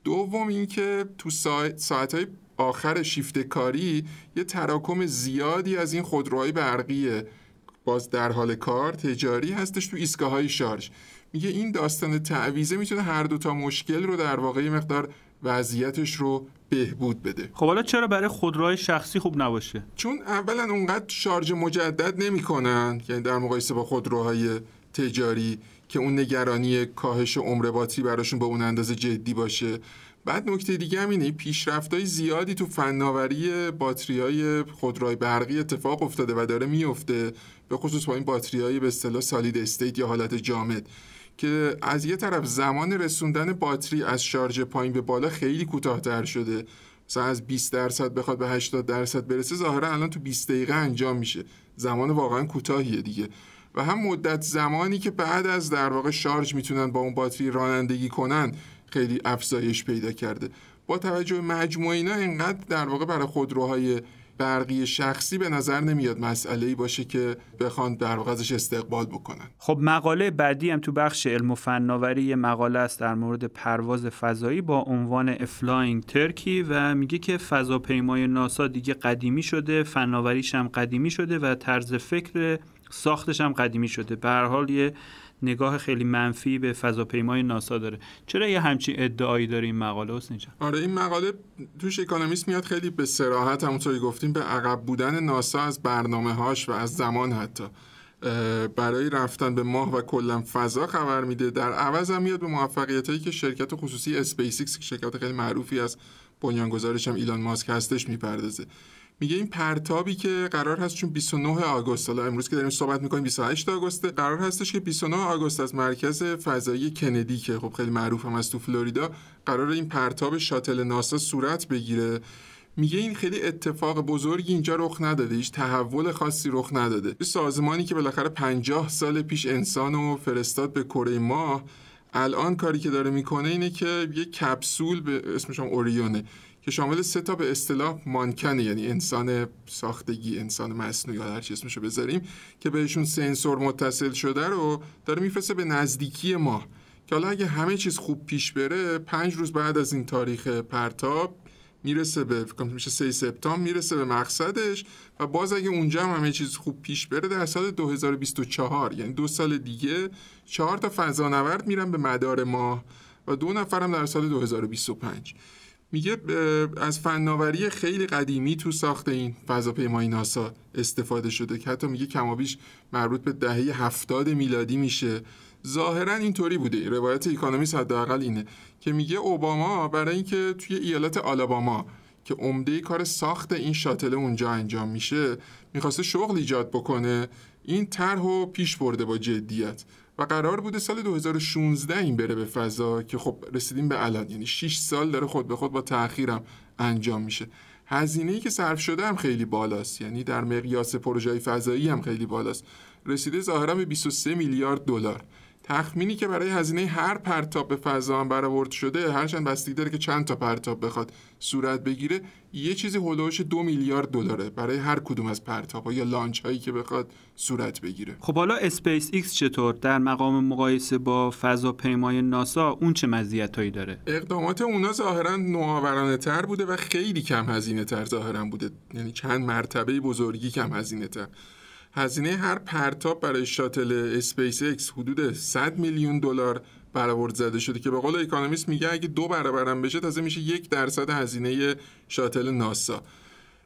دوم اینکه تو ساعت های آخر شیفت کاری یه تراکم زیادی از این خودروهای برقی باز در حال کار تجاری هستش تو ایستگاه های شارژ. میگه این داستان تعویزه می‌تونه هر دو تا مشکل رو در واقع مقدار وضعیتش رو بهبود بده. خب حالا چرا برای خودروهای شخصی خوب نباشه؟ چون اولا اونقدر شارژ مجدد نمی‌کنن یعنی در مقایسه با خودروهای تجاری که اون نگرانی کاهش عمر باتری براشون به اون اندازه جدی باشه. بعد نکته دیگه هم اینه های زیادی تو فناوری باتری های خودروهای برقی اتفاق افتاده و داره میفته به خصوص با این باتری های به اصطلاح سالید استیت یا حالت جامد که از یه طرف زمان رسوندن باتری از شارژ پایین به بالا خیلی کوتاهتر شده. مثلا از 20 درصد بخواد به 80 درصد برسه ظاهرا الان تو 20 دقیقه انجام میشه. زمان واقعا کوتاهیه دیگه. و هم مدت زمانی که بعد از در واقع شارژ می‌تونن با اون باتری رانندگی کنن خیلی افزایش پیدا کرده. با توجه مجموعه اینا اینقدر در واقع برای خودروهای برقی شخصی به نظر نمیاد مسئله ای باشه که بخوان در واقع ازش استقبال بکنن. خب مقاله بعدی هم تو بخش علم و فناوری یه مقاله است در مورد پرواز فضایی با عنوان a flying turkey و میگه که فضاپیمای ناسا دیگه قدیمی شده فناوریش هم قدیمی شده و طرز فکر ساختش هم قدیمی شده. به هر حال یه نگاه خیلی منفی به فضاپیمای ناسا داره. چرا یه همچین ادعایی داره این مقاله حسین آره این مقاله توش اکونومیست میاد خیلی به صراحت همونطوری گفتیم به عقب بودن ناسا از برنامه هاش و از زمان حتی برای رفتن به ماه و کلا فضا خبر میده. در عوض هم میاد به موفقیت هایی که شرکت خصوصی اسپیس ایکس شرکت خیلی معروفی از بنیانگذارش هم ایلان ماسک هستش می‌پردازه. میگه این پرتابی که قرار هست چون 29 آگوست حالا امروز که داریم صحبت می‌کنیم 28 آگوست قرار هستش که 29 آگوست از مرکز فضایی کندی که خب خیلی معروف هم از تو فلوریدا قرار این پرتاب شاتل ناسا صورت بگیره. میگه این خیلی اتفاق بزرگی اینجا رخ نداده هیچ تحول خاصی رخ نداده. سازمانی که بالاخره 50 سال پیش انسان رو فرستاد به کره ماه الان کاری که داره می‌کنه اینه که یه کپسول به اسمش هم اوریونه که شامل سه تا به اصطلاح مانکنه یعنی انسان ساختگی انسان مصنوعی هر چی اسمشو بذاریم که بهشون سنسور متصل شده رو داره میفرسته به نزدیکی ما. که حالا اگه همه چیز خوب پیش بره پنج روز بعد از این تاریخ پرتاب می‌رسه به میشه 3 سپتامبر می‌رسه به مقصدش و باز اگه اونجا هم همه چیز خوب پیش بره در سال 2024 یعنی دو سال دیگه چهار تا فضانورد میرن به مدار ماه و دو نفرم در سال 2025 میگه از فناوری خیلی قدیمی تو ساخت این فضاپیمای ناسا استفاده شده که حتی میگه کمابیش مربوط به دهه هفتاد میلادی میشه. ظاهرا اینطوری بوده. روایت اکونومیست حداقل اینه که میگه اوباما برای اینکه توی ایالت آلاباما که عمده کار ساخت این شاتل اونجا انجام میشه می‌خواسته شغل ایجاد بکنه. این طرح پیش برده با جدیت. و قرار بوده سال 2016 این بره به فضا که خب رسیدیم به الان. یعنی 6 سال داره خود به خود با تاخیرم انجام میشه. هزینه ای که صرف شده هم خیلی بالاست. یعنی در مقیاس پروژه فضایی هم خیلی بالاست. رسیده ظاهرا به 23 میلیارد دلار. تخمینی که برای هزینه هر پرتاب به فضا هم برآورد شده هرچند بستگی داره که چند تا پرتاب بخواد صورت بگیره یه چیزی حول و حوش دو میلیارد دلاره برای هر کدوم از پرتاب یا لانچ هایی که بخواد صورت بگیره. خب حالا اسپیس ایکس چطور؟ در مقام مقایسه با فضاپیمای ناسا اون چه مزیتایی داره؟ اقدامات اونا ظاهرا نوآورانه تر بوده و خیلی کم هزینه تر ظاهرا بوده. یعنی چند مرتبه بزرگی کم هزینه تر هزینه هر پرتاب برای شاتل اسپیس ایکس حدود 100 میلیون دلار برآورد زده شده که به قول اکونومیست میگه اگه دو برابرم بشه تازه میشه یک درصد هزینه شاتل ناسا.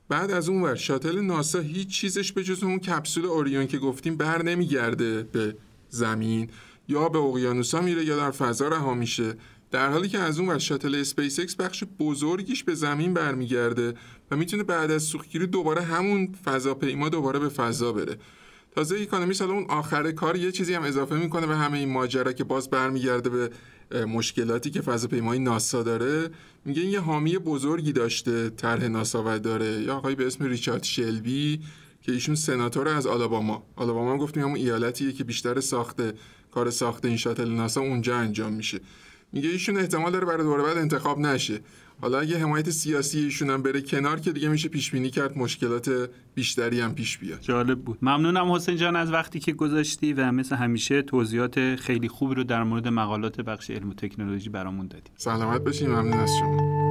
بعد از اون ور شاتل ناسا هیچ چیزش به جز اون کپسول اوریون که گفتیم بر نمیگرده به زمین یا به اقیانوسا میره یا در فضا رها میشه. در حالی که از اون ور شاتل اسپیس ایکس بخش بزرگیش به زمین برمیگرده و می‌تونه بعد از سوختگیری دوباره همون فضاپیما دوباره به فضا بره. تازه اکونومیست حالا اون آخر کار یه چیزی هم اضافه می‌کنه به همه این ماجرا که باز برمیگرده به مشکلاتی که فضاپیمای ناسا داره میگه این یه حامی بزرگی داشته طرح ناسا و داره. یا آقایی به اسم ریچارد شلبی که ایشون سناتور از آلاباما. آلاباما هم گفتیم همون ایالتیه که بیشتر ساخته کار ساخته این شاتل ناسا اونجا انجام میشه. میگه ایشون احتمال داره برای دوره بعد انتخاب نشه. حالا اگه حمایت سیاسی ایشون هم بره کنار که دیگه میشه پیش بینی کرد مشکلات بیشتری هم پیش بیاد. جالب بود. ممنونم حسین جان از وقتی که گذاشتی و مثل همیشه توضیحات خیلی خوبی رو در مورد مقالات بخش علم و تکنولوژی برامون دادی. سلامت باشین. ممنون از شما.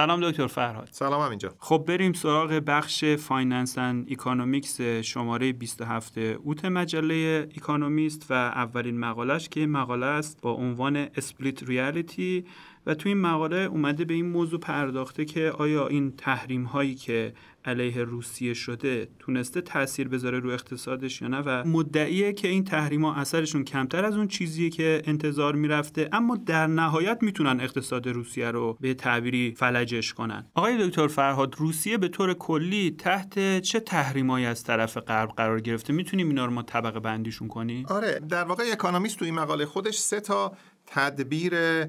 سلام دکتر فرهاد. سلام هم اینجا خب بریم سراغ بخش Finance and Economics شماره 27 اوت مجله اکونومیست و اولین مقالش که مقاله است با عنوان Split Reality و تو این مقاله اومده به این موضوع پرداخته که آیا این تحریم هایی که علیه روسیه شده تونسته تاثیر بذاره رو اقتصادش یا نه و مدعیه که این تحریم ها اثرشون کمتر از اون چیزیه که انتظار می‌رفته اما در نهایت می‌تونن اقتصاد روسیه رو به تعبیری فلجش کنن. آقای دکتر فرهاد روسیه به طور کلی تحت چه تحریمایی از طرف غرب قرار گرفته؟ می‌تونیم اینا رو ما طبقه بندیشون کنیم؟ آره در واقع اکونومیست تو این مقاله خودش سه تا تدبیر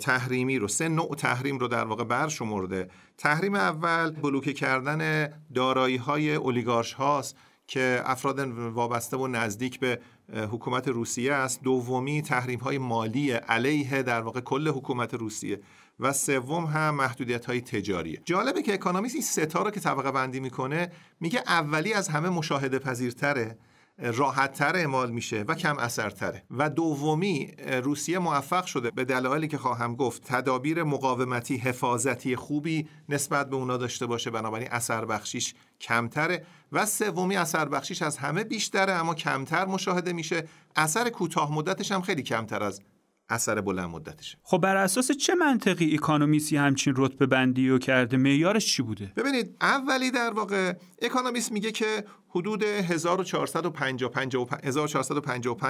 تحریمی رو سه نوع تحریم رو در واقع برشمرده. تحریم اول بلوکه کردن دارایی های اولیگارش هاست که افراد وابسته و نزدیک به حکومت روسیه است. دومی تحریم های مالی علیه در واقع کل حکومت روسیه و سوم هم محدودیت های تجاریه جالبه که اکانومیست این ستا رو که طبقه بندی می‌کنه میگه اولی از همه مشاهده پذیرتره. راحتتر اعمال میشه و کم اثرتره. و دومی روسیه موفق شده به دلایلی که خواهم گفت تدابیر مقاومتی حفاظتی خوبی نسبت به اونا داشته باشه. بنابراین اثر بخشیش کمتره. و سومی اثر بخشیش از همه بیشتره اما کمتر مشاهده میشه. اثر کوتاه مدتش هم خیلی کمتر از اثر بلند مدتشه. خب بر اساس چه منطقی اکونومیسی همچین رتبه بندی رو کرده؟ معیارش چی بوده؟ ببینید اولی در واقع اکونومیست میگه که حدود 1455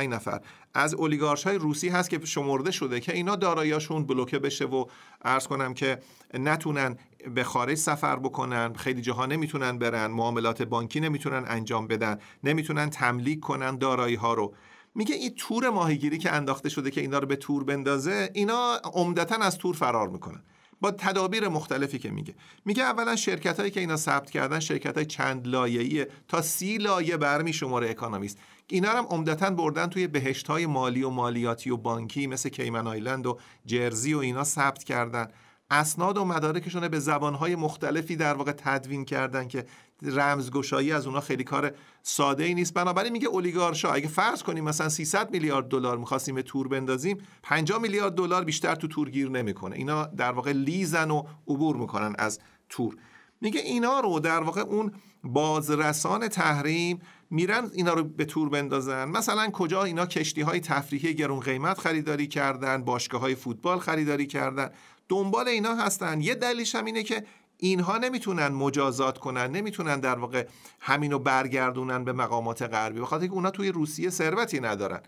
نفر از اولیگارش های روسی هست که شمرده شده که اینا داراییاشون بلوکه بشه و عرض کنم که نتونن به خارج سفر بکنن خیلی جاها نمی‌تونن برن معاملات بانکی نمی‌تونن انجام بدن نمی‌تونن تملیک کنن دارایی ها رو. میگه این تور ماهیگیری که انداخته شده که اینا رو به تور بندازه اینا عمدتا از تور فرار می‌کنن. با تدابیر مختلفی که میگه. میگه اولا شرکت هایی که اینا ثبت کردن شرکت های چند لایه‌ای تا سی لایه برمی‌شماره اکونومیست. اینا هم عمدتا بردن توی بهشت های مالی و مالیاتی و بانکی مثل Cayman Island و جرزی و اینا ثبت کردن. اسناد و مدارکشون به زبانهای مختلفی در واقع تدوین کردن که رمزگشایی از اونا خیلی کار ساده ای نیست. بنابراین میگه اولیگارشا اگه فرض کنیم مثلا 300 میلیارد دلار می‌خواستیم به تور بندازیم 50 میلیارد دلار بیشتر تو تور گیر نمی‌کنه. اینا در واقع لیزن و عبور می‌کنن از تور. میگه اینا رو در واقع اون بازرسان تحریم میرن اینا رو به تور بندازن. مثلا کجا اینا کشتی های تفریحی گرون قیمت خریداری کردن باشگاه های فوتبال خریداری کردن. دنبال اینا هستن. یه دلیلش هم اینه که اینها نمی‌تونن مجازات کنن نمی‌تونن در واقع همینو برگردونن به مقامات غربی. بخاطر که اونا توی روسیه ثروتی ندارن.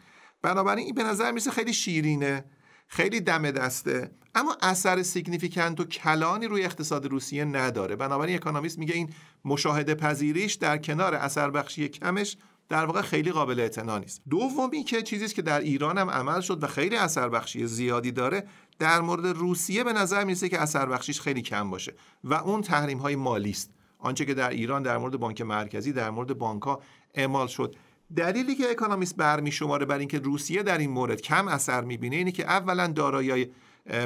بنابراین این به نظر میسه خیلی شیرینه خیلی دم دسته. اما اثر significant و کلانی روی اقتصاد روسیه نداره. بنابراین اکونومیست میگه این مشاهده پذیریش در کنار اثر بخشی کمش در واقع خیلی قابل اعتنا نیست. دومی که چیزی که در ایران هم عمل شد و خیلی اثر بخشی زیادی داره در مورد روسیه به نظر می‌رسه که اثر بخشیش خیلی کم باشه و اون تحریم های مالی است. آنچه که در ایران در مورد بانک مرکزی در مورد بانک ها اعمال شد. دلیلی که اکونومیست برمی شماره بر اینکه روسیه در این مورد کم اثر می‌بینه اینه که اولا دارایی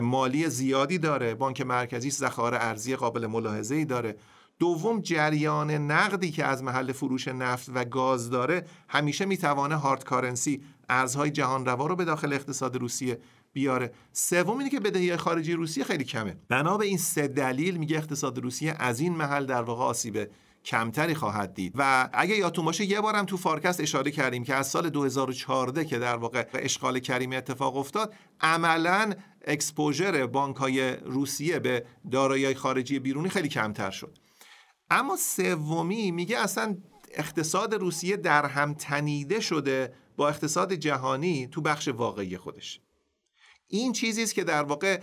مالی زیادی داره. بانک مرکزی ذخایر ارزی قابل ملاحظه ای داره. دوم جریان نقدی که از محل فروش نفت و گاز داره همیشه می‌توانه هارد کارنسی ارزهای جهان روا رو به داخل اقتصاد روسیه بیاره. سوم اینه که بدهی خارجی روسیه خیلی کمه. بنا به این سه دلیل میگه اقتصاد روسیه از این محل در واقع آسیب کمتری خواهد دید. و اگه یادتون باشه یه بارم تو فارکست اشاره کردیم که از سال 2014 که در واقع اشغال کریمه اتفاق افتاد عملا exposure بانک های روسیه به دارایی خارجی بیرونی خیلی کمتر شد. اما سومی میگه اصلا اقتصاد روسیه در هم تنیده شده با اقتصاد جهانی تو بخش واقعی خودش. این چیزی است که در واقع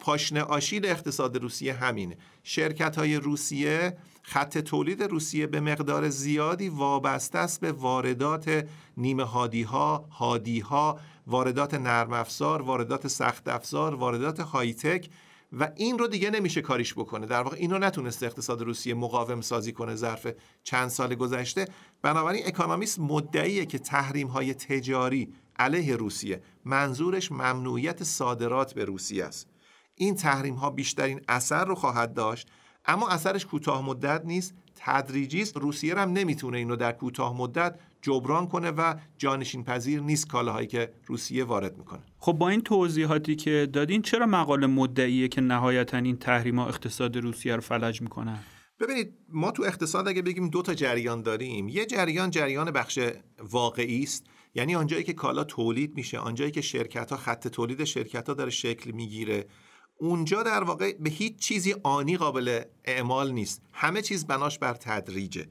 پاشنه آشیل اقتصاد روسیه همینه. شرکت های روسیه خط تولید روسیه به مقدار زیادی وابسته است به واردات نیمه هادی ها هادی ها واردات نرم افزار واردات سخت افزار واردات های تک و این رو دیگه نمیشه کاریش بکنه. در واقع اینو نتونسته اقتصاد روسیه مقاوم سازی کنه ظرف چند سال گذشته. بنابراین اکونومیست مدعیه که تحریم های تجاری علیه روسیه. منظورش ممنوعیت صادرات به روسیه است. این تحریم ها بیشترین اثر رو خواهد داشت اما اثرش کوتاه مدت نیست. تدریجی است. روسیه هم نمی‌تونه اینو در کوتاه مدت جبران کنه و جانشین پذیر نیست کالاهایی که روسیه وارد می‌کنه. خب با این توضیحاتی که دادین چرا مقاله مدعیه که نهایتا این تحریم ها اقتصاد روسیه رو فلج می‌کنن؟ ببینید ما تو اقتصاد اگه بگیم دو تا جریان داریم یه جریان جریان بخش واقعی است. یعنی آنجایی که کالا تولید میشه آنجایی که شرکت ها خط تولید شرکت ها داره شکل می‌گیره اونجا در واقع به هیچ چیزی آنی قابل اعمال نیست. همه چیز بناش بر تدریجه.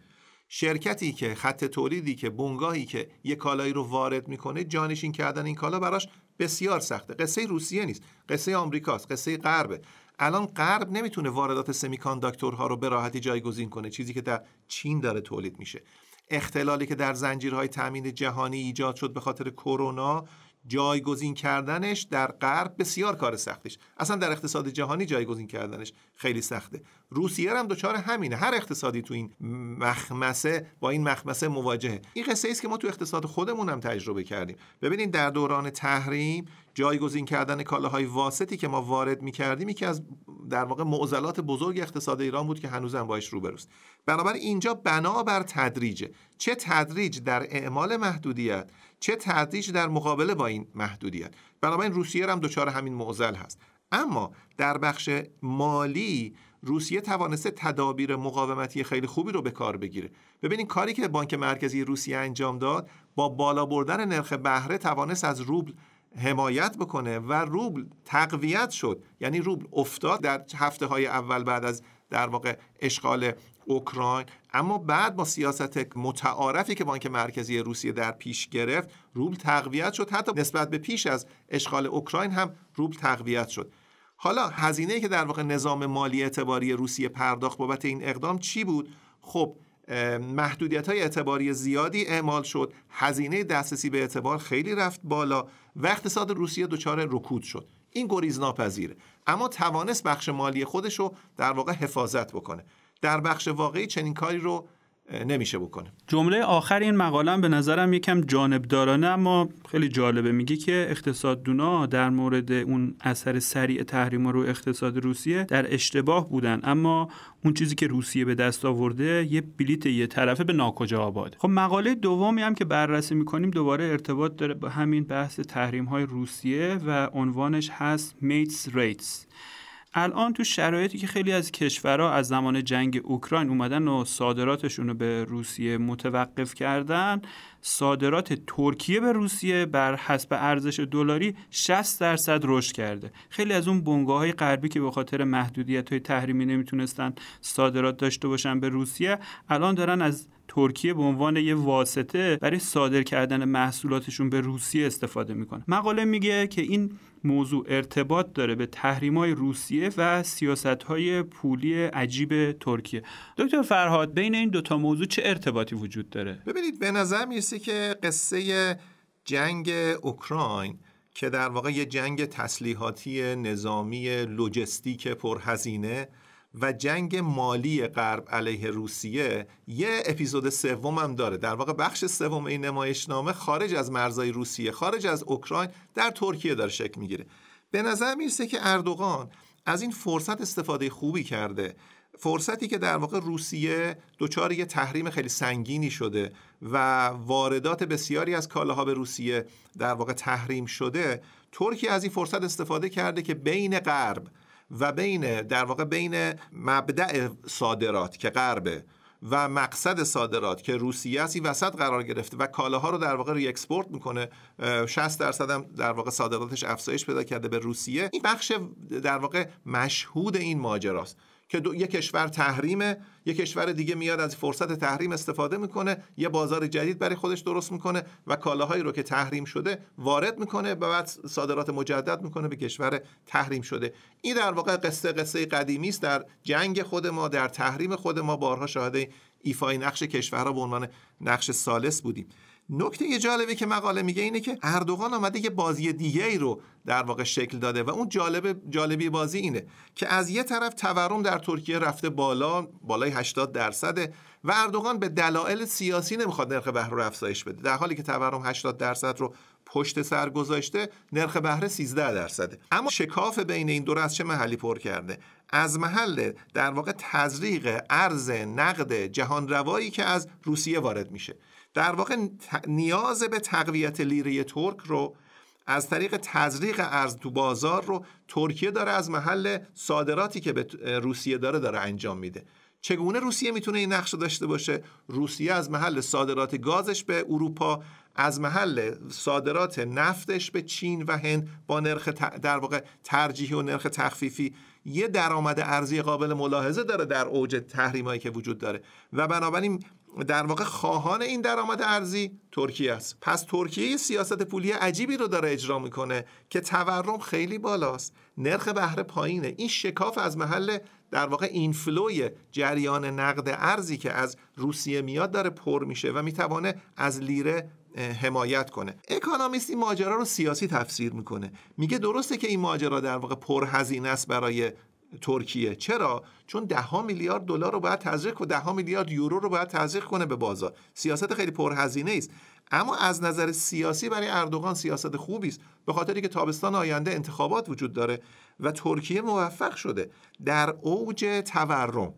شرکتی که خط تولیدی که بنگاهی که یه کالایی رو وارد می‌کنه جانشین کردن این کالا براش بسیار سخته. قصه روسیه نیست. قصه آمریکاست. قصه غربه. الان غرب نمی‌تونه واردات سمیکانداکتورها رو به راحتی جایگزین کنه. چیزی که در چین داره تولید میشه. اختلالی که در زنجیرهای تامین جهانی ایجاد شد به خاطر کرونا جایگزین کردنش در غرب بسیار کار سختیش. اصلا در اقتصاد جهانی جایگزین کردنش خیلی سخته. روسیه هم دچار همینه. هر اقتصادی تو این مخمسه با این مخمسه مواجهه. این قصه است که ما تو اقتصاد خودمون هم تجربه کردیم. ببینید در دوران تحریم جایگزین کردن کالاهای واسطی که ما وارد می‌کردیم یکی از در واقع معضلات بزرگ اقتصاد ایران بود که هنوزم باش روبروست بنابر اینجا بنابر تدریجه. چه تدریج در اعمال محدودیت چه تدریج در مقابله با این محدودیت. بنابراین روسیه هم دچار همین معضل هست. اما در بخش مالی روسیه توانسته تدابیر مقاومتی خیلی خوبی رو به کار بگیره. ببینید کاری که بانک مرکزی روسیه انجام داد با بالا بردن نرخ بهره توانست از روبل حمایت بکنه و روبل تقویت شد. یعنی روبل افتاد در هفته های اول بعد از در واقع اشغال اوکراین. اما بعد با سیاست متعارفی که بانک مرکزی روسیه در پیش گرفت روبل تقویت شد. حتی نسبت به پیش از اشغال اوکراین هم روبل تقویت شد. حالا هزینه که در واقع نظام مالی اعتباری روسیه پرداخت بابت این اقدام چی بود؟ خب محدودیت های اعتباری زیادی اعمال شد. هزینه دسترسی به اعتبار خیلی رفت بالا و اقتصاد روسیه دچار رکود شد. این گریز ناپذیره اما توانست بخش مالی خودش رو در واقع حفاظت بکنه. در بخش واقعی چنین کاری رو نمیشه بکنه. جمله آخر این مقاله به نظرم یکم جانبدارانه اما خیلی جالبه. میگه که اقتصاددونا در مورد اون اثر سریع تحریم رو اقتصاد روسیه در اشتباه بودن. اما اون چیزی که روسیه به دست آورده یه بلیت یه طرفه به ناکجا آباد. خب مقاله دومی هم که بررسی می‌کنیم دوباره ارتباط داره با همین بحث تحریم های روسیه و عنوانش هست میتس ریتس الان تو شرایطی که خیلی از کشورها از زمان جنگ اوکراین اومدن و صادراتشون رو به روسیه متوقف کردن صادرات ترکیه به روسیه بر حسب ارزش دلاری 60 درصد رشد کرده. خیلی از اون بنگاه های غربی که به خاطر محدودیت های تحریمی نمی‌تونستن صادرات داشته باشن به روسیه الان دارن از ترکیه به عنوان یه واسطه برای صادر کردن محصولاتشون به روسیه استفاده می‌کنه مقاله میگه که این موضوع ارتباط داره به های روسیه و های پولی عجیب ترکیه. دکتر فرهاد بین این دوتا موضوع چه ارتباطی وجود داره؟ ببینید به نظر می‌رسه که قصه جنگ اوکراین که در واقع یه جنگ تسلیحاتی نظامی لوجستیک پرهزینه و جنگ مالی غرب علیه روسیه یه اپیزود سوم هم داره. در واقع بخش سوم این نمایشنامه خارج از مرزهای روسیه خارج از اوکراین در ترکیه داره شکل می‌گیره. به نظر می‌رسه که اردوغان از این فرصت استفاده خوبی کرده. فرصتی که در واقع روسیه دچار یه تحریم خیلی سنگینی شده و واردات بسیاری از کالاها به روسیه در واقع تحریم شده ترکیه از این فرصت استفاده کرده که بین غرب و بین در واقع بین مبدع صادرات که غربه و مقصد صادرات که روسیه است وسط قرار گرفته و کالاها رو در واقع ری اکسپورت می‌کنه 60 درصد هم در واقع صادراتش افزایش پیدا کرده به روسیه. این بخش در واقع مشهود این ماجراست. که دو، یک کشور تحریمه یک کشور دیگه میاد از فرصت تحریم استفاده می‌کنه یه بازار جدید برای خودش درست می‌کنه و کالاهایی رو که تحریم شده وارد می‌کنه و بعد صادرات مجدد می‌کنه به کشور تحریم شده. این در واقع قصه قصه قدیمی است. در جنگ خود ما در تحریم خود ما بارها شاهد ایفای نقش کشورها به عنوان نقش سالس بودیم. نکته جالبی که مقاله میگه اینه که اردوغان آمده یه بازی دیگه ای رو در واقع شکل داده و اون جالب جالبی بازی اینه که از یه طرف تورم در ترکیه رفته بالا بالای 80 درصده و اردوغان به دلایل سیاسی نمی‌خواد نرخ بهره رو افزایش بده. در حالی که تورم 80 درصد رو پشت سر گذاشته نرخ بهره 13 درصده. اما شکاف بین این دو از چه محلی پر کرده؟ از محل در واقع تزریق ارز نقد جهان روایی که از روسیه وارد میشه. در واقع نیاز به تقویت لیره ترک رو از طریق تزریق ارز تو بازار رو ترکیه داره از محل صادراتی که به روسیه داره داره انجام میده. چگونه روسیه می‌تونه این نقش داشته باشه؟ روسیه از محل صادرات گازش به اروپا از محل صادرات نفتش به چین و هند با نرخ در واقع ترجیحی و نرخ تخفیفی یه درآمد ارزی قابل ملاحظه داره در اوج تحریمایی که وجود داره. و بنابراین در واقع خواهان این درآمد ارزی ترکیه است. پس ترکیه سیاست پولی عجیبی رو داره اجرا می‌کنه که تورم خیلی بالاست. نرخ بهره پایینه. این شکاف از محل در واقع اینفلوی جریان نقد ارزی که از روسیه میاد داره پر میشه و می‌توانه از لیره حمایت کنه. اکانومیست این ماجرا رو سیاسی تفسیر می‌کنه. میگه درسته که این ماجرا در واقع پرهزینه است برای ترکیه. چرا؟ چون ده ها میلیارد دلار رو باید تزریق و ده ها میلیارد یورو رو باید تزریق کنه به بازار. سیاست خیلی پرهزینه است. اما از نظر سیاسی برای اردوغان سیاست خوبی است. به خاطری که تابستان آینده انتخابات وجود داره و ترکیه موفق شده در اوج تورم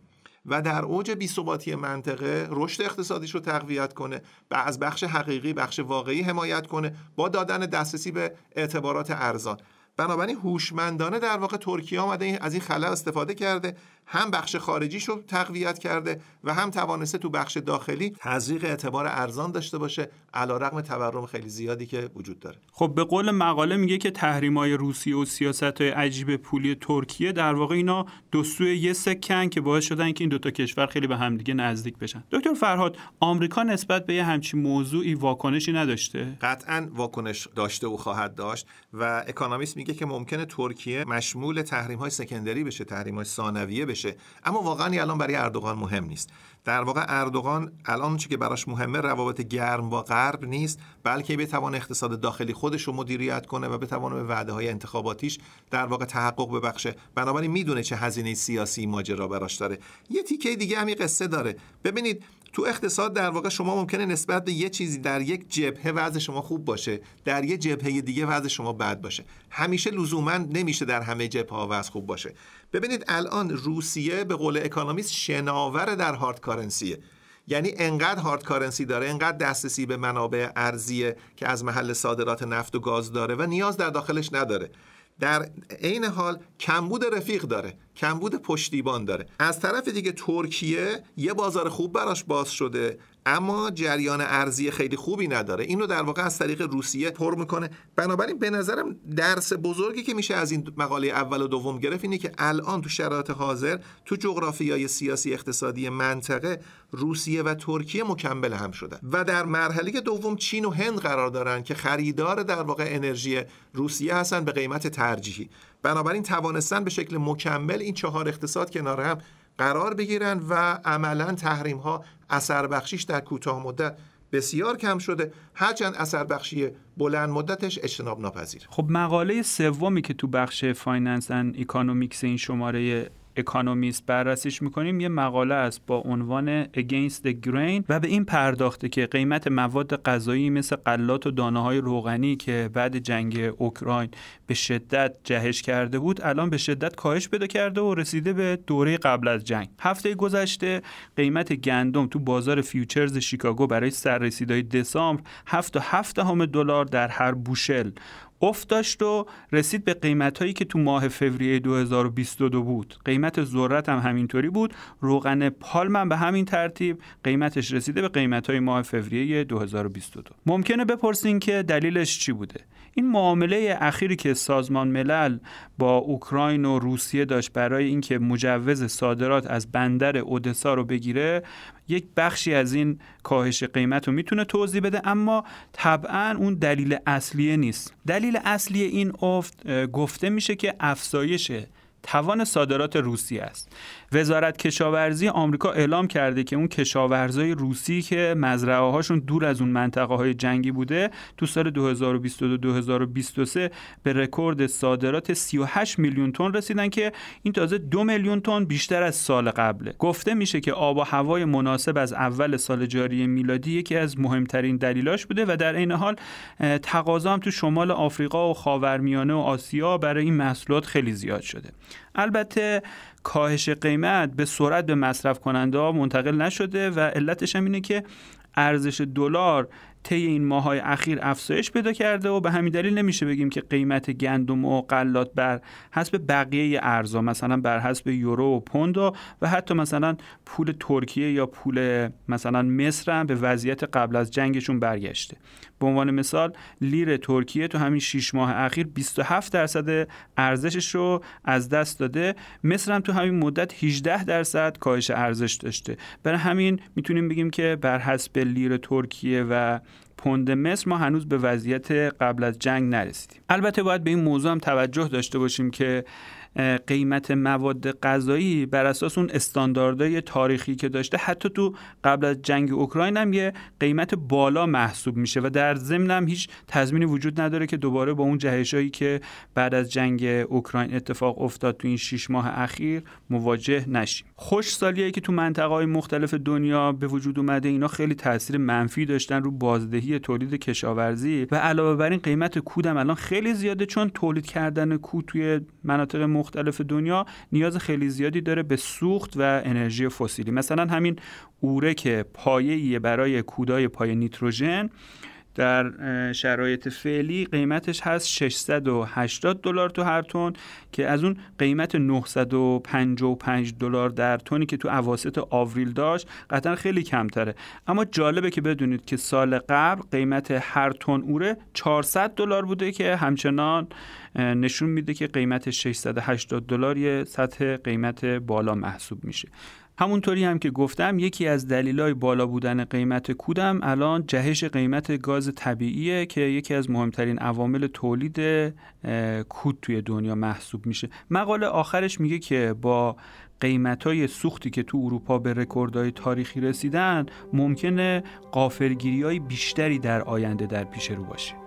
و در اوج بیثباتی منطقه رشد اقتصادیش رو تقویت کنه و از بخش حقیقی بخش واقعی حمایت کنه با دادن دسترسی به اعتبارات ارزان. بنابراین هوشمندانه در واقع ترکیه آمده از این خلا استفاده کرده هم بخش خارجیش رو تقویت کرده و هم توانسته تو بخش داخلی تزریق اعتبار ارزان داشته باشه علیرغم تورم خیلی زیادی که وجود داره. خب به قول مقاله میگه که تحریم‌های روسیه و سیاست عجیب پولی ترکیه در واقع اینا دو سوی یه سکن که باعث شدن که این دوتا کشور خیلی به همدیگه نزدیک بشن. دکتر فرهاد آمریکا نسبت به یه همچین موضوعی واکنشی نداشته؟ قطعا واکنش داشته و خواهد داشت و اکانومیست میگه که ممکنه ترکیه مشمول تحریم‌های سکندری بشه تحریم‌های ثانویه بشه. اما واقعا الان برای اردوغان مهم نیست. در واقع اردوغان الان چی که براش مهمه روابط گرم با غرب نیست بلکه بتوان اقتصاد داخلی خودش رو مدیریت کنه و بتوانه به وعده های انتخاباتیش در واقع تحقق ببخشه. بنابراین می‌دونه چه هزینه سیاسی ماجرا براش داره. یه تیکه دیگه همین قصه داره. ببینید تو اقتصاد در واقع شما ممکنه نسبت به یه چیزی در یک جبهه وضع شما خوب باشه در یه جبهه دیگه وضع شما بد باشه. همیشه لزوما نمیشه در همه جبهه ها وضع خوب باشه. ببینید الان روسیه به قول اکانومیست شناور در هارد کارنسیه یعنی انقدر هارد کارنسی داره انقدر دسترسی به منابع ارزیه که از محل صادرات نفت و گاز داره و نیاز در داخلش نداره. در عین حال کمبود رفیق داره کمبود پشتیبان داره. از طرف دیگه ترکیه یه بازار خوب براش باز شده. اما جریان ارزی خیلی خوبی نداره. اینو در واقع از طریق روسیه پر می‌کنه. بنابراین به نظرم درس بزرگی که میشه از این مقاله اول و دوم گرفت اینه که الان تو شرایط حاضر تو جغرافیای سیاسی اقتصادی منطقه روسیه و ترکیه مکمل هم شدن و در مرحله دوم چین و هند قرار دارن که خریدار در واقع انرژی روسیه هستن به قیمت ترجیحی. بنابراین توانستن به شکل مکمل این چهار اقتصاد کنار هم قرار بگیرن و عملا تحریم ها اثر بخشیش در کوتاه مدت بسیار کم شده. هرچند اثر بخشی بلند مدتش اجتناب ناپذیر خب مقاله سومی که تو بخش Finance and Economics این شماره اکونومیست بررسیش می‌کنیم یه مقاله است با عنوان Against the Grain و به این پرداخته که قیمت مواد غذایی مثل غلات و دانه های روغنی که بعد جنگ اوکراین به شدت جهش کرده بود الان به شدت کاهش پیدا کرده و رسیده به دوره قبل از جنگ. هفته گذشته قیمت گندم تو بازار فیوچرز شیکاگو برای سررسیدهای دسامبر 7.7 دلار در هر بوشل افت داشت و رسید به قیمت هایی که تو ماه فوریه 2022 بود. قیمت ذرت هم همینطوری بود. روغن پالم هم به همین ترتیب قیمتش رسیده به قیمت های ماه فوریه 2022 ممکنه بپرسین که دلیلش چی بوده؟ این معامله اخیری که سازمان ملل با اوکراین و روسیه داشت برای اینکه مجوز صادرات از بندر اودسا رو بگیره یک بخشی از این کاهش قیمت رو می‌تونه توضیح بده اما طبعا اون دلیل اصلیه نیست. دلیل اصلی این افت گفته میشه که افزایش توان صادرات روسیه است. وزارت کشاورزی آمریکا اعلام کرده که اون کشاورزای روسی که مزرعه هاشون دور از اون منطقه های جنگی بوده تو سال 2022-2023 به رکورد صادرات 38 میلیون تن رسیدن که این تازه دو میلیون تن بیشتر از سال قبله. گفته میشه که آب و هوای مناسب از اول سال جاری میلادی یکی از مهمترین دلیلاش بوده و در این حال تقاضا هم تو شمال آفریقا و خاورمیانه و آسیا برای این محصولات خیلی زیاد شده. البته کاهش قیمت به سرعت به مصرف کننده ها منتقل نشده و علتش هم اینه که ارزش دلار طی این ماهای اخیر افزایش پیدا کرده و به همین دلیل نمیشه بگیم که قیمت گندم و غلات بر حسب بقیه ارزا مثلا بر حسب یورو و پوند و حتی مثلا پول ترکیه یا پول مثلا مصر هم به وضعیت قبل از جنگشون برگشته. به عنوان مثال لیر ترکیه تو همین 6 ماه اخیر 27 درصد ارزشش رو از دست داده. مصر هم تو همین مدت 18 درصد کاهش ارزش داشته. برای همین می‌تونیم بگیم که بر حسب لیر ترکیه و پوند مصر ما هنوز به وضعیت قبل از جنگ نرسیدیم. البته باید به این موضوع هم توجه داشته باشیم که قیمت مواد غذایی بر اساس اون استانداردهای تاریخی که داشته حتی تو قبل از جنگ اوکراین هم یه قیمت بالا محسوب میشه و در ضمن هم هیچ تضمینی وجود نداره که دوباره با اون جهشایی که بعد از جنگ اوکراین اتفاق افتاد تو این 6 ماه اخیر مواجه نشیم. خوش سالیایی که تو منطقه های مختلف دنیا به وجود اومده اینا خیلی تاثیر منفی داشتن رو بازدهی تولید کشاورزی و علاوه بر این قیمت کودم الان خیلی زیاده چون تولید کردن کود توی مناطق مختلف دنیا نیاز خیلی زیادی داره به سوخت و انرژی فسیلی. مثلا همین اوره که پایه‌ای برای کودای پای نیتروژن در شرایط فعلی قیمتش هست 680 دلار تو هر تن که از اون قیمت 955 دلار در تونی که تو اواسط آوریل داشت قطعا خیلی کمتره. اما جالبه که بدونید که سال قبل قیمت هر تن اوره 400 دلار بوده که همچنان نشون میده که قیمت 680 دلار یه سطح قیمت بالا محسوب میشه. همونطوری هم که گفتم یکی از دلایل بالا بودن قیمت کودم الان جهش قیمت گاز طبیعیه که یکی از مهمترین عوامل تولید کود توی دنیا محسوب میشه. مقاله آخرش میگه که با قیمت های سوختی که تو اروپا به رکوردهای تاریخی رسیدن ممکنه قافلگیری های بیشتری در آینده در پیش رو باشه.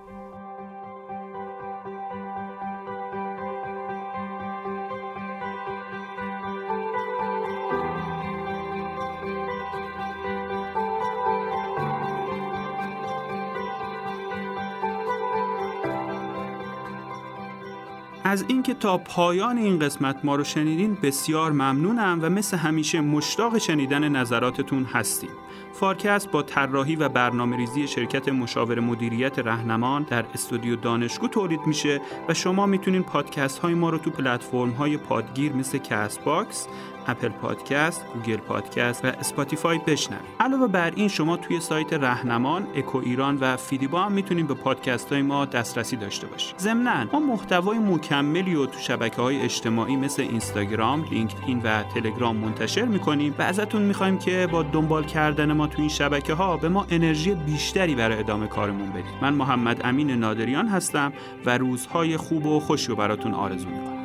از اینکه تا پایان این قسمت ما رو شنیدین بسیار ممنونم و مثل همیشه مشتاق شنیدن نظراتتون هستیم. فارکست با طراحی و برنامه ریزی شرکت مشاور مدیریت رهنمان در استودیو دانشگو تولید میشه و شما می‌تونین پادکست های ما رو تو پلتفرم های پادگیر مثل کست باکس، اپل پادکست، گوگل پادکست و اسپاتیفای بشنوید. علاوه بر این شما توی سایت رهنمان، اکو ایران و فیدیبا هم می‌تونید به پادکست های ما دسترسی داشته باشید. ضمناً ما محتوای مکملی رو تو شبکه های اجتماعی مثل اینستاگرام، لینکدین و تلگرام منتشر می‌کنیم و ازتون می‌خوایم که با دنبال کردن ما تو این شبکه ها به ما انرژی بیشتری برای ادامه کارمون بدید. من محمد امین نادریان هستم و روزهای خوب و خوشی رو براتون آرزو می‌کنم.